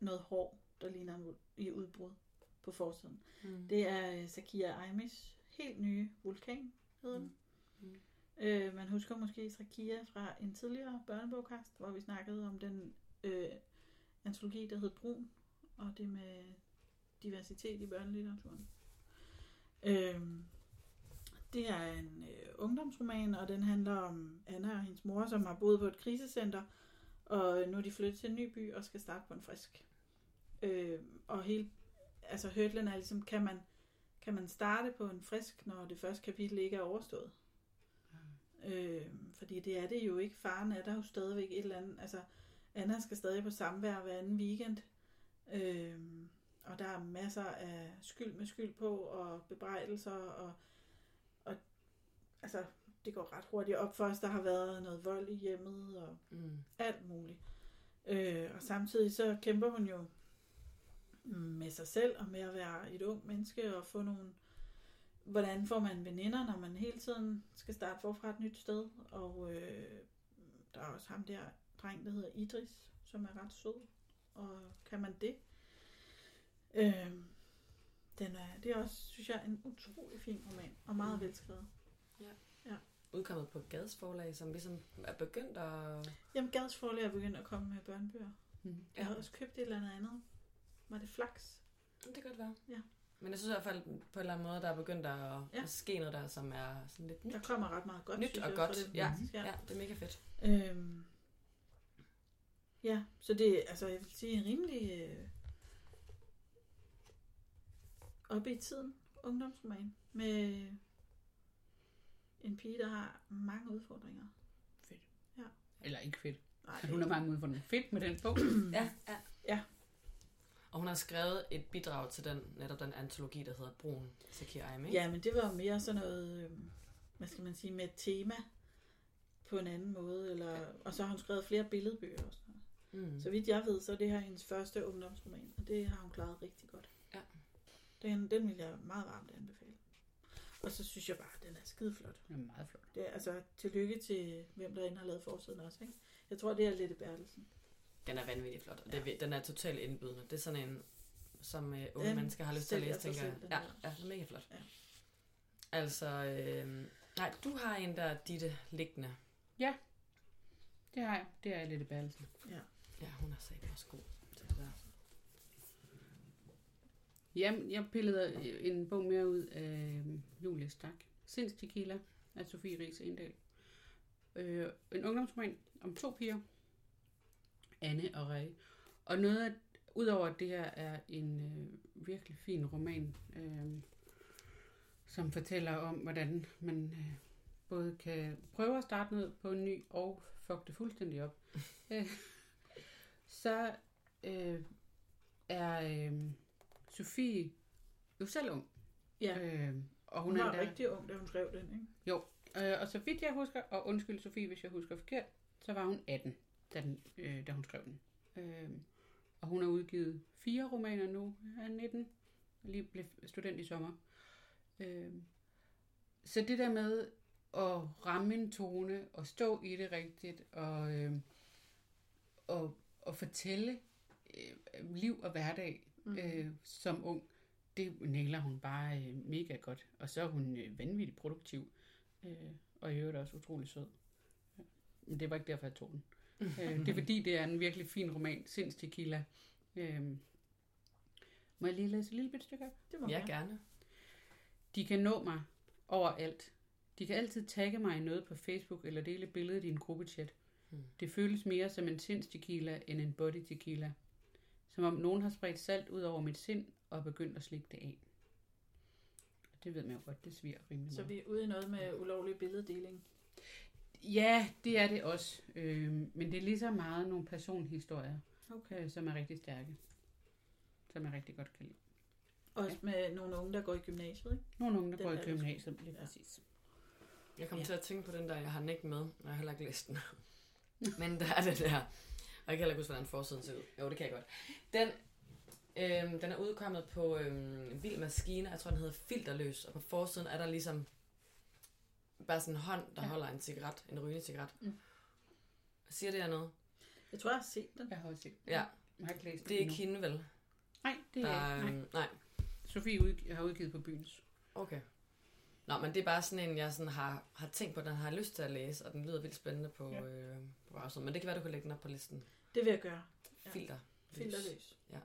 Noget hår, der ligner en i udbrud på forsiden. Mm. Det er øh, Sakia Aimis helt nye vulkan, hedder den. Mm. Mm. Øh, man husker måske Sakia fra en tidligere børnebogkast, hvor vi snakkede om den øh, antologi, der hed Brun, og det med diversitet i børnelitteraturen. Øh, det er en øh, ungdomsroman, og den handler om Anna og hendes mor, som har boet på et krisecenter, og nu er de flyttet til en ny by og skal starte på en frisk. Øh, og hele, altså hørtlen er ligesom, kan man, kan man starte på en frisk, når det første kapitel ikke er overstået? Øh, fordi det er det jo ikke. Faren er der jo stadigvæk et eller andet. Altså, Anna skal stadig på samvær hver anden weekend. Øh, og der er masser af skyld med skyld på, og bebrejdelser, og, og altså, det går ret hurtigt op for os. Der har været noget vold i hjemmet, og Mm. alt muligt. Øh, og samtidig så kæmper hun jo med sig selv og med at være et ung menneske og få nogle... Hvordan får man veninder, når man hele tiden skal starte forfra et nyt sted? Og øh, der er også ham der dreng, der hedder Idris, som er ret sød. Og kan man det? Øh, den er, det er også, synes jeg, en utrolig fin roman, og meget Mm. velskrevet. Udkommet på Gads forlag, som ligesom er begyndt at... Jamen, Gads forlag er begyndt at komme med børnebøger. Mm. Jeg har også købt et eller andet andet. Var det Flax? Det kan godt være. Ja. Men jeg synes i hvert fald på en eller anden måde, der er begyndt at, Ja. ja. at ske noget der, som er sådan lidt nyt. Der kommer ret meget godt, Nyt og jeg, godt. det. Ja. ja. Ja, det er mega fedt. Øhm, ja, så det er, altså jeg vil sige, en rimelig øh, oppe i tiden ungdomsroman med en pige, der har mange udfordringer. Eller ikke fedt. Nej, hun har mange udfordringer. Fedt med den bog. Ja, ja. Ja. Og hun har skrevet et bidrag til den, netop den antologi, der hedder Brun Saki Aime. Ja, men det var mere sådan noget, øh, hvad skal man sige, med et tema på en anden måde. Eller, og så har hun skrevet flere billedbøger og sådan noget. Mm. Så vidt jeg ved, så er det her hendes første ungdomsroman, og det har hun klaret rigtig godt. Ja. Den, den vil jeg meget varmt anbefale. Og så synes jeg bare, at den er skideflot. Det er meget flot. Det er, altså, tillykke til hvem der end har lavet forsiden også, ikke? Jeg tror, det er Lette Bertelsen. Den er vanvittig flot, og Ja. det, den er totalt indbydende. Det er sådan en, som uh, unge Den mennesker har lyst til at læse, tænker jeg. Ja, ja, den er mega flot. Ja. Altså, øh, nej, du har en der, Ditte, liggende. Det har jeg. Det er lidt Bertelsen. Ja, hun er sagt også god til det der. Jamen, jeg pillede en bog mere ud af Julie Stak. Sinds Tequila af Sofie Ries Endal. Øh, en ungdomsroman om to piger. Anne og Ray. Og noget af, udover at det her er en øh, virkelig fin roman, øh, som fortæller om, hvordan man øh, både kan prøve at starte noget på en ny og fuck det fuldstændig op. øh, så øh, er øh, Sofie jo selv ung. Ja, Øh, og hun, hun, hun er var endda, rigtig ung, da hun skrev den, ikke? øh, og så vidt jeg husker, og undskyld Sofie, hvis jeg husker forkert, så var hun 18, da, den, øh, da hun skrev den. Øh, og hun har udgivet fire romaner nu, er 19, og lige blev student i sommer. Øh, så det der med at ramme en tone, og stå i det rigtigt, og, øh, og, og fortælle øh, liv og hverdag Mm. øh, som ung, det næler hun bare øh, mega godt. Og så er hun øh, vanvittigt produktiv, øh, og i øvrigt også utrolig sød. Men det var ikke derfor, jeg tog den. Øh, det er fordi, det er en virkelig fin roman, Sinds Tequila. Øh, må jeg lige læse et lille bitte stykke? Det må Ja, være. gerne. De kan nå mig, overalt. De kan altid tagge mig i noget på Facebook eller dele billedet i en gruppechat. Hmm. Det føles mere som en sinds tequila end en body tequila. Som om nogen har spredt salt ud over mit sind og begyndt at slikke det af. Det ved man jo godt, det sviger rimelig Så meget. vi er ude i noget med ulovlig billeddeling. Ja, det er det også. Øh, men det er lige så meget nogle personhistorier, Okay. øh, som er rigtig stærke. Som jeg rigtig godt kan lide. Også med nogle unge, der går i gymnasiet, ikke? Nogle unge, der Den går i er gymnasiet, lige ja. præcis. Jeg kom Ja. ja. til at tænke på den der, jeg har den ikke med, og jeg har heller ikke læst den. Men der er det der. Og jeg kan heller ikke huske, hvordan forsiden ser ud. Jo, det kan jeg godt. Den, øhm, den er udkommet på øhm, Vild Maskine, jeg tror, den hedder Filterløs. Og på forsiden er der ligesom bare sådan en hånd, der Ja. holder en cigaret, en rygende cigaret. Mm. Siger det her noget? Jeg tror, jeg har set den. Jeg har også set. Ja. Jeg har ikke læst Det er endnu. ikke hende, vel? Nej, det Der, er ikke. Nej. øhm, nej. Sofie udg- har udgivet på byens. Okay. Nå, men det er bare sådan en, jeg sådan har, har tænkt på, den har jeg lyst til at læse, og den lyder vildt spændende på, Ja. ja. øh, på bagsiden. Men det kan være, du kan lægge den op på listen. Det vil jeg gøre. Ja. Filter. Filterløs. Ja.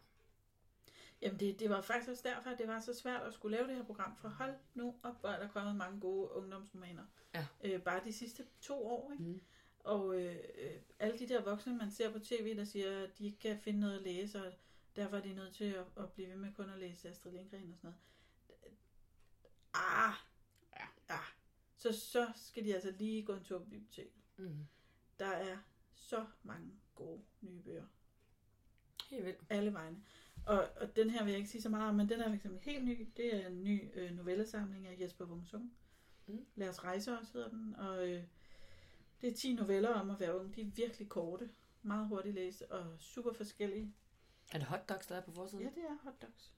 Jamen, det, det var faktisk også derfor, at det var så svært at skulle lave det her program. For hold nu op, hvor er der kommet mange gode ungdomsromaner. Ja. Øh, bare de sidste to år, ikke? Mm. Og øh, alle de der voksne, man ser på tv, der siger, at de ikke kan finde noget at læse, og derfor er de nødt til at, at blive ved med kun at læse Astrid Lindgren og sådan noget. Ah, Ja. ah. Så, så skal de altså lige gå en tur på biblioteket. Mm. Der er så mange gode nye bøger. Helt vildt. Alle vegne. Og, og den her vil jeg ikke sige så meget om, men den er for eksempel helt ny. Det er en ny øh, novellesamling af Jesper Wungsung. Mm. Lad os rejse os hedder den. Og øh, det er 10 noveller om at være ung. De er virkelig korte. Meget hurtigt læst og super forskellige. Er det hotdogs, der er på forsiden? Ja, det er hotdogs.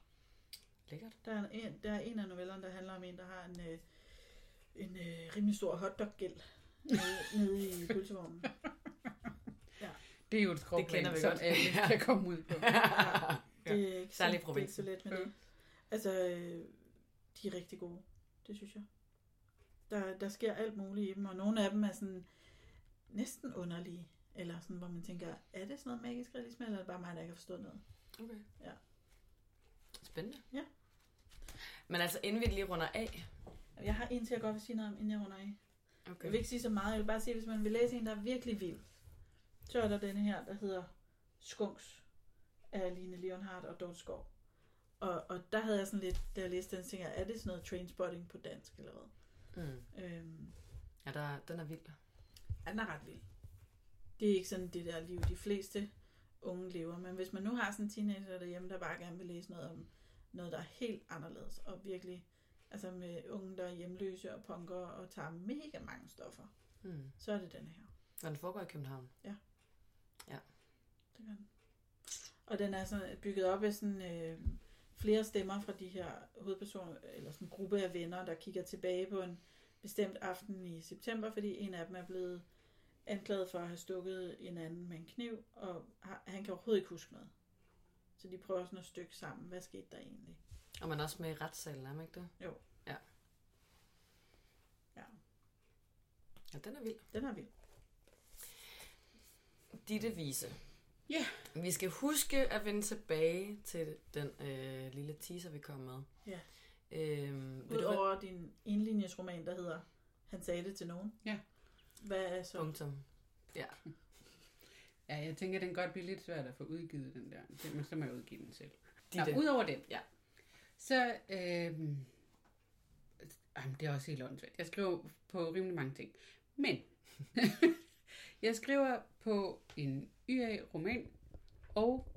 Lækkert. Der er, en, der er en af novellerne, der handler om en, der har en, øh, en øh, rimelig stor hotdog-gæld nede, nede i pølsevognen. Det er jo et skråplan, kender vi som godt. alle Ja. kan komme ud på. Det er ikke, så, Særligt i det er ikke så let med det. Altså, øh, de er rigtig gode. Det synes jeg. Der, der sker alt muligt i dem, og nogle af dem er sådan næsten underlige. Eller sådan, hvor man tænker, er det sådan noget magisk realisme, eller er det bare mig, der ikke har forstået noget? Okay. Ja. Spændende. Ja. Men altså, inden vi lige runder af. Jeg har en til, jeg godt vil sige noget om, inden jeg runder af. Okay. Jeg vil ikke sige så meget, jeg vil bare sige, hvis man vil læse en, der er virkelig vild, så er der denne her, der hedder Skunks af Line Leonhardt og Dorte Skov. Og, og der havde jeg sådan lidt, da jeg læste den, tænkte jeg, er det sådan noget trainspotting på dansk eller hvad? Mm. Øhm, Ja, der, den er vild. ja, den er ret vild. Det er ikke sådan det der liv, de fleste unge lever. Men hvis man nu har sådan en teenager derhjemme, der bare gerne vil læse noget om noget, der er helt anderledes, og virkelig, altså med unge, der er hjemløse og punker og tager mega mange stoffer, Mm. så er det den her. Og den foregår i København. Det gør den. Og den er sådan bygget op af sådan øh, flere stemmer fra de her hovedpersoner, eller sådan en gruppe af venner, der kigger tilbage på en bestemt aften i september, fordi en af dem er blevet anklaget for at have stukket en anden med en kniv, og har, han kan overhovedet ikke huske noget. Så de prøver sådan at stykke sammen, hvad skete der egentlig? Og man er også med i retssalen, er man ikke det? Jo. Ja. Ja. Ja, den er vild. Den er vild. Ditte Vise. Ja. Vi skal huske at vende tilbage til den øh, lille teaser, vi kom med. Ja. Øhm, vil du Udover din enlinjesroman, der hedder Han sagde det til nogen. Ja. Hvad er så? Punktum. Ja, jeg tænker, den godt blive lidt svært at få udgivet, den der. Det- Men så må jeg udgive den selv. Nå, Ditte. udover den, Ja. så... Øh, jamen, det er også helt åndssvagt. Jeg skriver på rimelig mange ting. Men jeg skriver på en YA-roman, og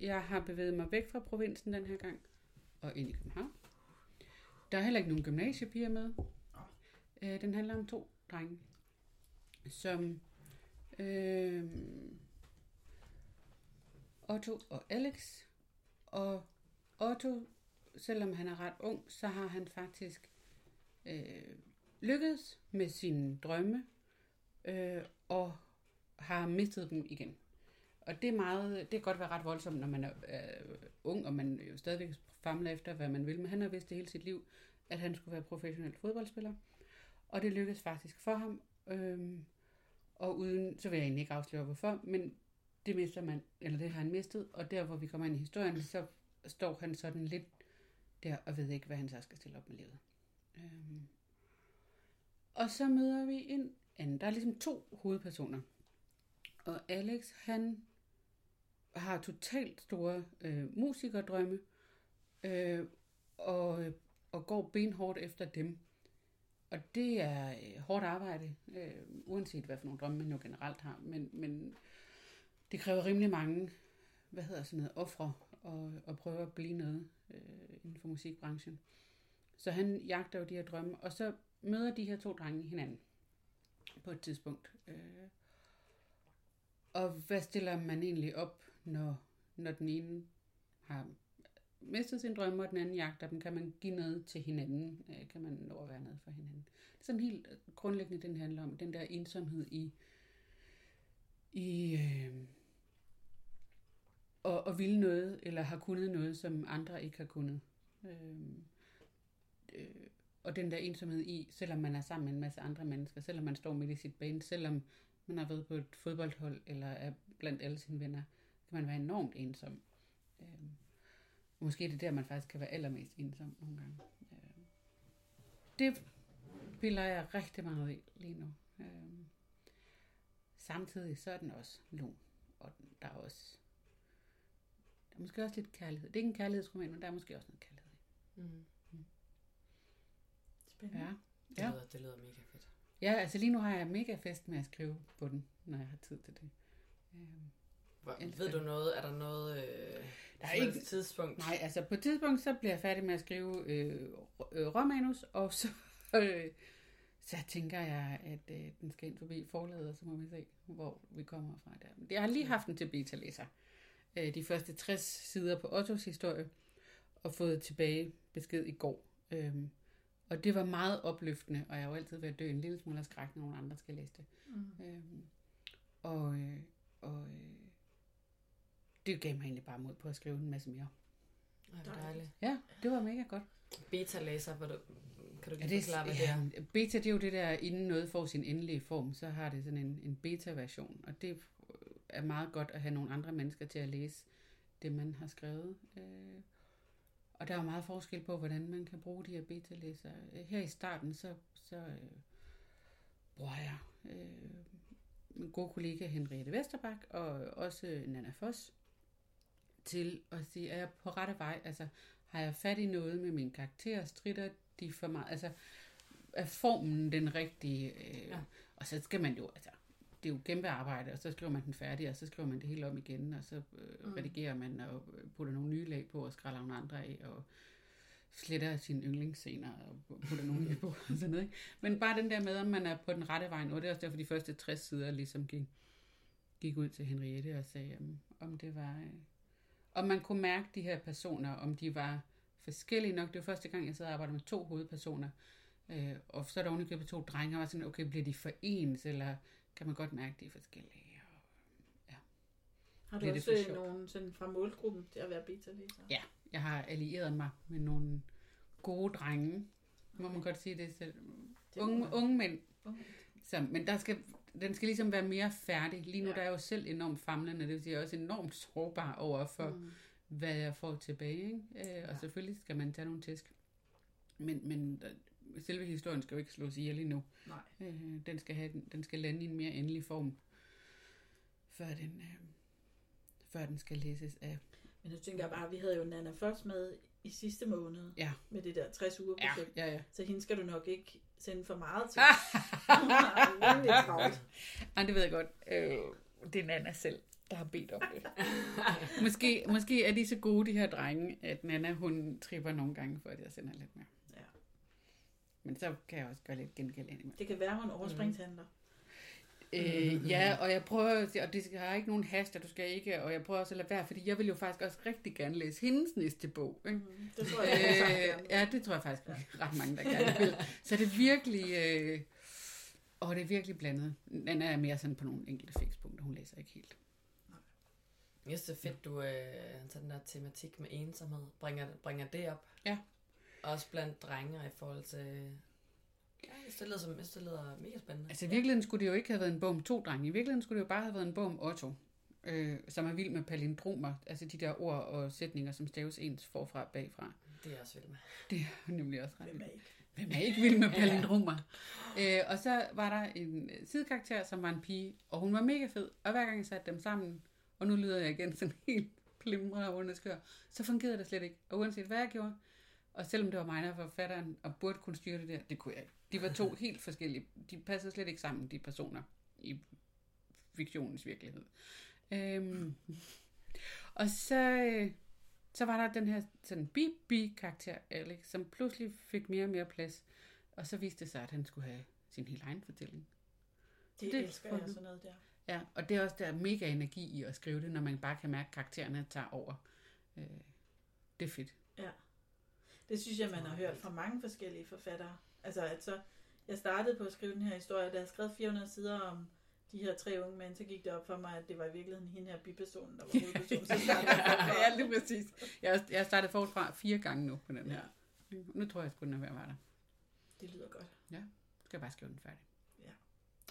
jeg har bevæget mig væk fra provinsen den her gang, og ind i København. Der er heller ikke nogen gymnasiepiger med. Øh, den handler om to drenge, som øh, Otto og Alex. Og Otto, selvom han er ret ung, så har han faktisk øh, lykkedes med sine drømme, øh, og har mistet dem igen. Og det er meget, det kan godt være ret voldsomt, når man er øh, ung, og man jo stadigvæk famler efter, hvad man vil. Men han har vidst det hele sit liv, at han skulle være professionel fodboldspiller. Og det lykkedes faktisk for ham. Øh, og uden, så vil jeg egentlig ikke afsløre hvorfor, men det mister man, eller det har han mistet, og der hvor vi kommer ind i historien, så står han sådan lidt der og ved ikke, hvad han så skal stille op med livet. Øhm, Og så møder vi en anden. Der er ligesom to hovedpersoner. Og Alex, han har totalt store øh, musikerdrømme, øh, og, og går benhårdt efter dem. Og det er øh, hårdt arbejde, øh, uanset hvad for nogle drømme man jo generelt har. Men, men det kræver rimelig mange, hvad hedder sådan noget, ofre og, og prøve at blive noget øh, inden for musikbranchen. Så han jagter jo de her drømme, og så møder de her to drenge hinanden på et tidspunkt. Øh, og hvad stiller man egentlig op, når, når den ene har mistet sin drømme, og den anden jagter dem? Kan man give noget til hinanden? Øh, kan man nå at være noget for hinanden? Det er sådan helt øh, grundlæggende, den handler om, den der ensomhed i, i øh, og, og ville noget, eller har kunnet noget, som andre ikke har kunnet. Øh, øh, og den der ensomhed i, selvom man er sammen med en masse andre mennesker, selvom man står midt i sit band, selvom man har været på et fodboldhold, eller er blandt alle sine venner, kan man være enormt ensom. Øh, måske er det der, man faktisk kan være allermest ensom nogle gange. Øh, det piller jeg rigtig meget i lige nu. Øh, samtidig så er den også lun, og der er også der er måske også lidt kærlighed. Det er ikke en kærlighedsroman, men der er måske også noget kærlighed. Mm. Spændende. Ja. Det, Ja. lyder, det lyder mega fedt. Ja, altså lige nu har jeg mega fest med at skrive på den, når jeg har tid til det. Øhm, Hvor, ved du noget? Er der noget øh, Der er ikke- tidspunkt? Nej, altså på et tidspunkt, så bliver jeg færdig med at skrive øh, ro- øh, romanus, og så, øh, så tænker jeg, at øh, den skal ind forbi forlaget, og så må vi se, hvor vi kommer fra der. Men Jeg har lige haft den til beta-læser. Øh, de første 60 sider på Ottos historie, og fået tilbage besked i går. Øhm, og det var meget opløftende, og jeg er jo altid at dø en lille smule af skræk, når nogen andre skal læse det. Mm. Øhm, og øh, og øh, det gav mig egentlig bare mod på at skrive en masse mere. Ej, hvor dejligt. Ja, det var mega godt. Beta-læser, hvor du, kan du Ja, lige det, forklare, hvad det er? ja, beta, det er jo det der, inden noget får sin endelige form, så har det sådan en, en beta-version, og det er meget godt at have nogle andre mennesker til at læse det, man har skrevet. Øh, og der er meget forskel på, hvordan man kan bruge de her beta-læsere. Her i starten, så, så øh, bruger jeg øh, min gode kollega Henriette Vesterbak og også Nana Foss til at sige, er jeg på rette vej? Altså, har jeg fat i noget med min karakter? Stritter de for meget? Altså, er formen den rigtige? Øh, Ja. Og så skal man jo, altså, det er jo kæmpe arbejde, og så skriver man den færdig, og så skriver man det hele om igen, og så øh, Mm. mm. redigerer man og putter nogle nye lag på, og skræller nogle andre af, og sletter sine yndlingsscener og putter nogle nye på, og sådan noget. Ikke? Men bare den der med, om man er på den rette vej nu, det er også derfor, de første 60 sider ligesom gik, gik ud til Henriette og sagde, om, om det var... Øh, om man kunne mærke de her personer, om de var forskellige nok. Det var første gang, jeg sad og arbejdede med to hovedpersoner. Øh, og så er der ovenikøbet to drenge, og var sådan, okay, bliver de for ens, eller kan man godt mærke, at de er forskellige? Og Har du Bliver det også for øh, nogen sådan fra målgruppen til at være beta-læser? Ja. Jeg har allieret mig med nogle gode drenge, må man godt sige det selv. Det må Unge, unge mænd. Unge. Så, men der skal, den skal ligesom være mere færdig. Lige nu Ja. ja. der er jeg jo selv enormt famlende, det vil sige, jeg er også enormt sårbar over for, Mm. hvad jeg får tilbage. Ikke? Øh, og Ja. selvfølgelig skal man tage nogle tæsk. Men, men der, selve historien skal jo ikke slås ihjel endnu. Nej. Øh, den, skal have, den skal lande i en mere endelig form, før den, øh, før den skal læses af. Men nu tænker jeg bare, vi havde jo Nana Foss med i sidste måned Ja. med det der 60 uger Ja, projekt. ja, ja. Så hende skal du nok ikke sende for meget til. Ah! Hun har rimelig travlt. Ej, det ved jeg godt. Øh, det er Nana selv, der har bedt om det. måske, måske er de så gode, de her drenge, at Nana, hun tripper nogle gange for, at jeg sender lidt mere. Ja. Men så kan jeg også gøre lidt gengæld ind. Det kan være, hun er overspringshandler. Øh, ja, og jeg prøver, at sige- og det skal, har ikke nogen hast, og du skal ikke, og jeg prøver også at lade være, fordi jeg vil jo faktisk også rigtig gerne læse hendes næste bog. Ikke? Mm, det tror jeg, jeg Øh, ja, det tror jeg faktisk ja. ret mange, der gerne vil. Så det er virkelig, øh, og det er virkelig blandet. Den er mere sådan på nogle enkelte fikspunkter, hun læser ikke helt. Jeg synes, det er fedt, du øh, tager den der tematik med ensomhed, bringer, bringer det op. Ja. Også blandt drenge i forhold til... Ja, det lyder, som, det lyder mega spændende. Altså i virkeligheden skulle det jo ikke have været en bog om to drenge. I virkeligheden skulle det jo bare have været en bog om Otto, øh, som er vild med palindromer. Altså de der ord og sætninger, som staves ens forfra og bagfra. Det er også vild med. Det er nemlig også ret Hvem er ikke? Hvem er ikke vild med palindromer? øh, og så var der en øh, sidekarakter, som var en pige, og hun var mega fed. Og hver gang jeg satte dem sammen, og nu lyder jeg igen sådan helt plimrende og underskør, så fungerede det slet ikke. Og uanset hvad jeg gjorde, og selvom det var mig, der var forfatteren, og burde kunne styre det der, det kunne jeg ikke. De var to helt forskellige. De passede slet ikke sammen, de personer, i fiktionens virkelighed. Øhm, og så, øh, så var der den her sådan bi-bi-karakter, Alex, som pludselig fik mere og mere plads. Og så viste det sig, at han skulle have sin helt egen fortælling. Det, Det elsker jeg sådan noget der. Ja, og det er også der er mega energi i at skrive det, når man bare kan mærke, at karaktererne tager over. Øh, det er fedt. Det synes jeg, man har hørt fra mange forskellige forfattere. Altså, at så, jeg startede på at skrive den her historie, da jeg skrev 400 sider om de her tre unge mænd, så gik det op for mig, at det var i virkeligheden hende her bipersonen, der var hovedpersonen. Så startede ja, lige præcis. Jeg har, jeg har startet forfra fire gange nu på den her. Ja, Nu tror jeg, at den er ved at være der. det lyder godt. Skal jeg bare skrive den færdig.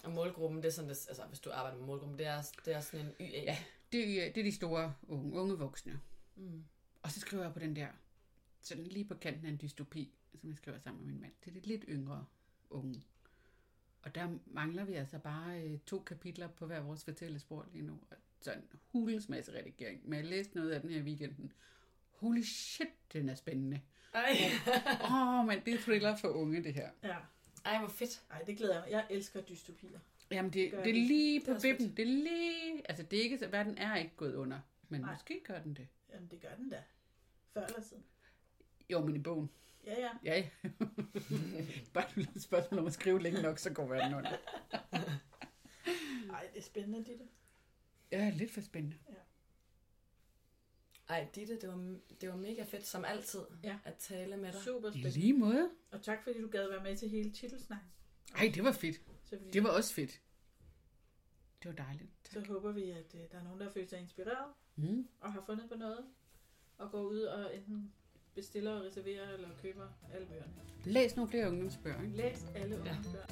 Og målgruppen, det er sådan, det, altså hvis du arbejder med målgruppen, det er, det er sådan en YA. Ja. Det, er- det er de store unge, unge voksne. Mm. Og så skriver jeg på den der, sådan lige på kanten af en dystopi, som jeg skriver sammen med min mand. Det er de lidt yngre unge. Og der mangler vi altså bare øh, to kapitler på hver vores fortællespor lige nu. Og Så en hulens masse redigering. Men jeg læste noget af den her weekenden. Holy shit, den er spændende. Ej. Åh, oh, men det er thriller for unge, det her. Ja, Ej, hvor fedt. Ej, det glæder jeg mig. Jeg elsker dystopier. Jamen, det, Gør det er det. lige Det på vippen. fedt. Det er lige... Altså, det er ikke, så verden er ikke gået under. Men Nej. måske gør den det. Jamen, det gør den da. Før eller siden. Jo, men i bogen. Ja, ja. Ja, ja. Bare et spørgsmål om at skrive længe nok, så går verden under. Ej, det er spændende, Ditte. Ja, lidt for spændende. Ej, Ditte, det var, det var mega fedt, som altid, Ja. at tale med dig. Super I spændende. lige måde. Og tak, fordi du gad være med til hele titelsnakken. Ej, det var fedt. Så, fordi, Det var også fedt. Det var dejligt. så håber vi, at øh, der er nogen, der føler sig inspireret Mm. og har fundet på noget. Og går ud og enten bestiller og reserverer eller køber alle bøgerne. Læs nogle flere ungdomsbøger, ikke? Læs alle Ja. ungdomsbøger.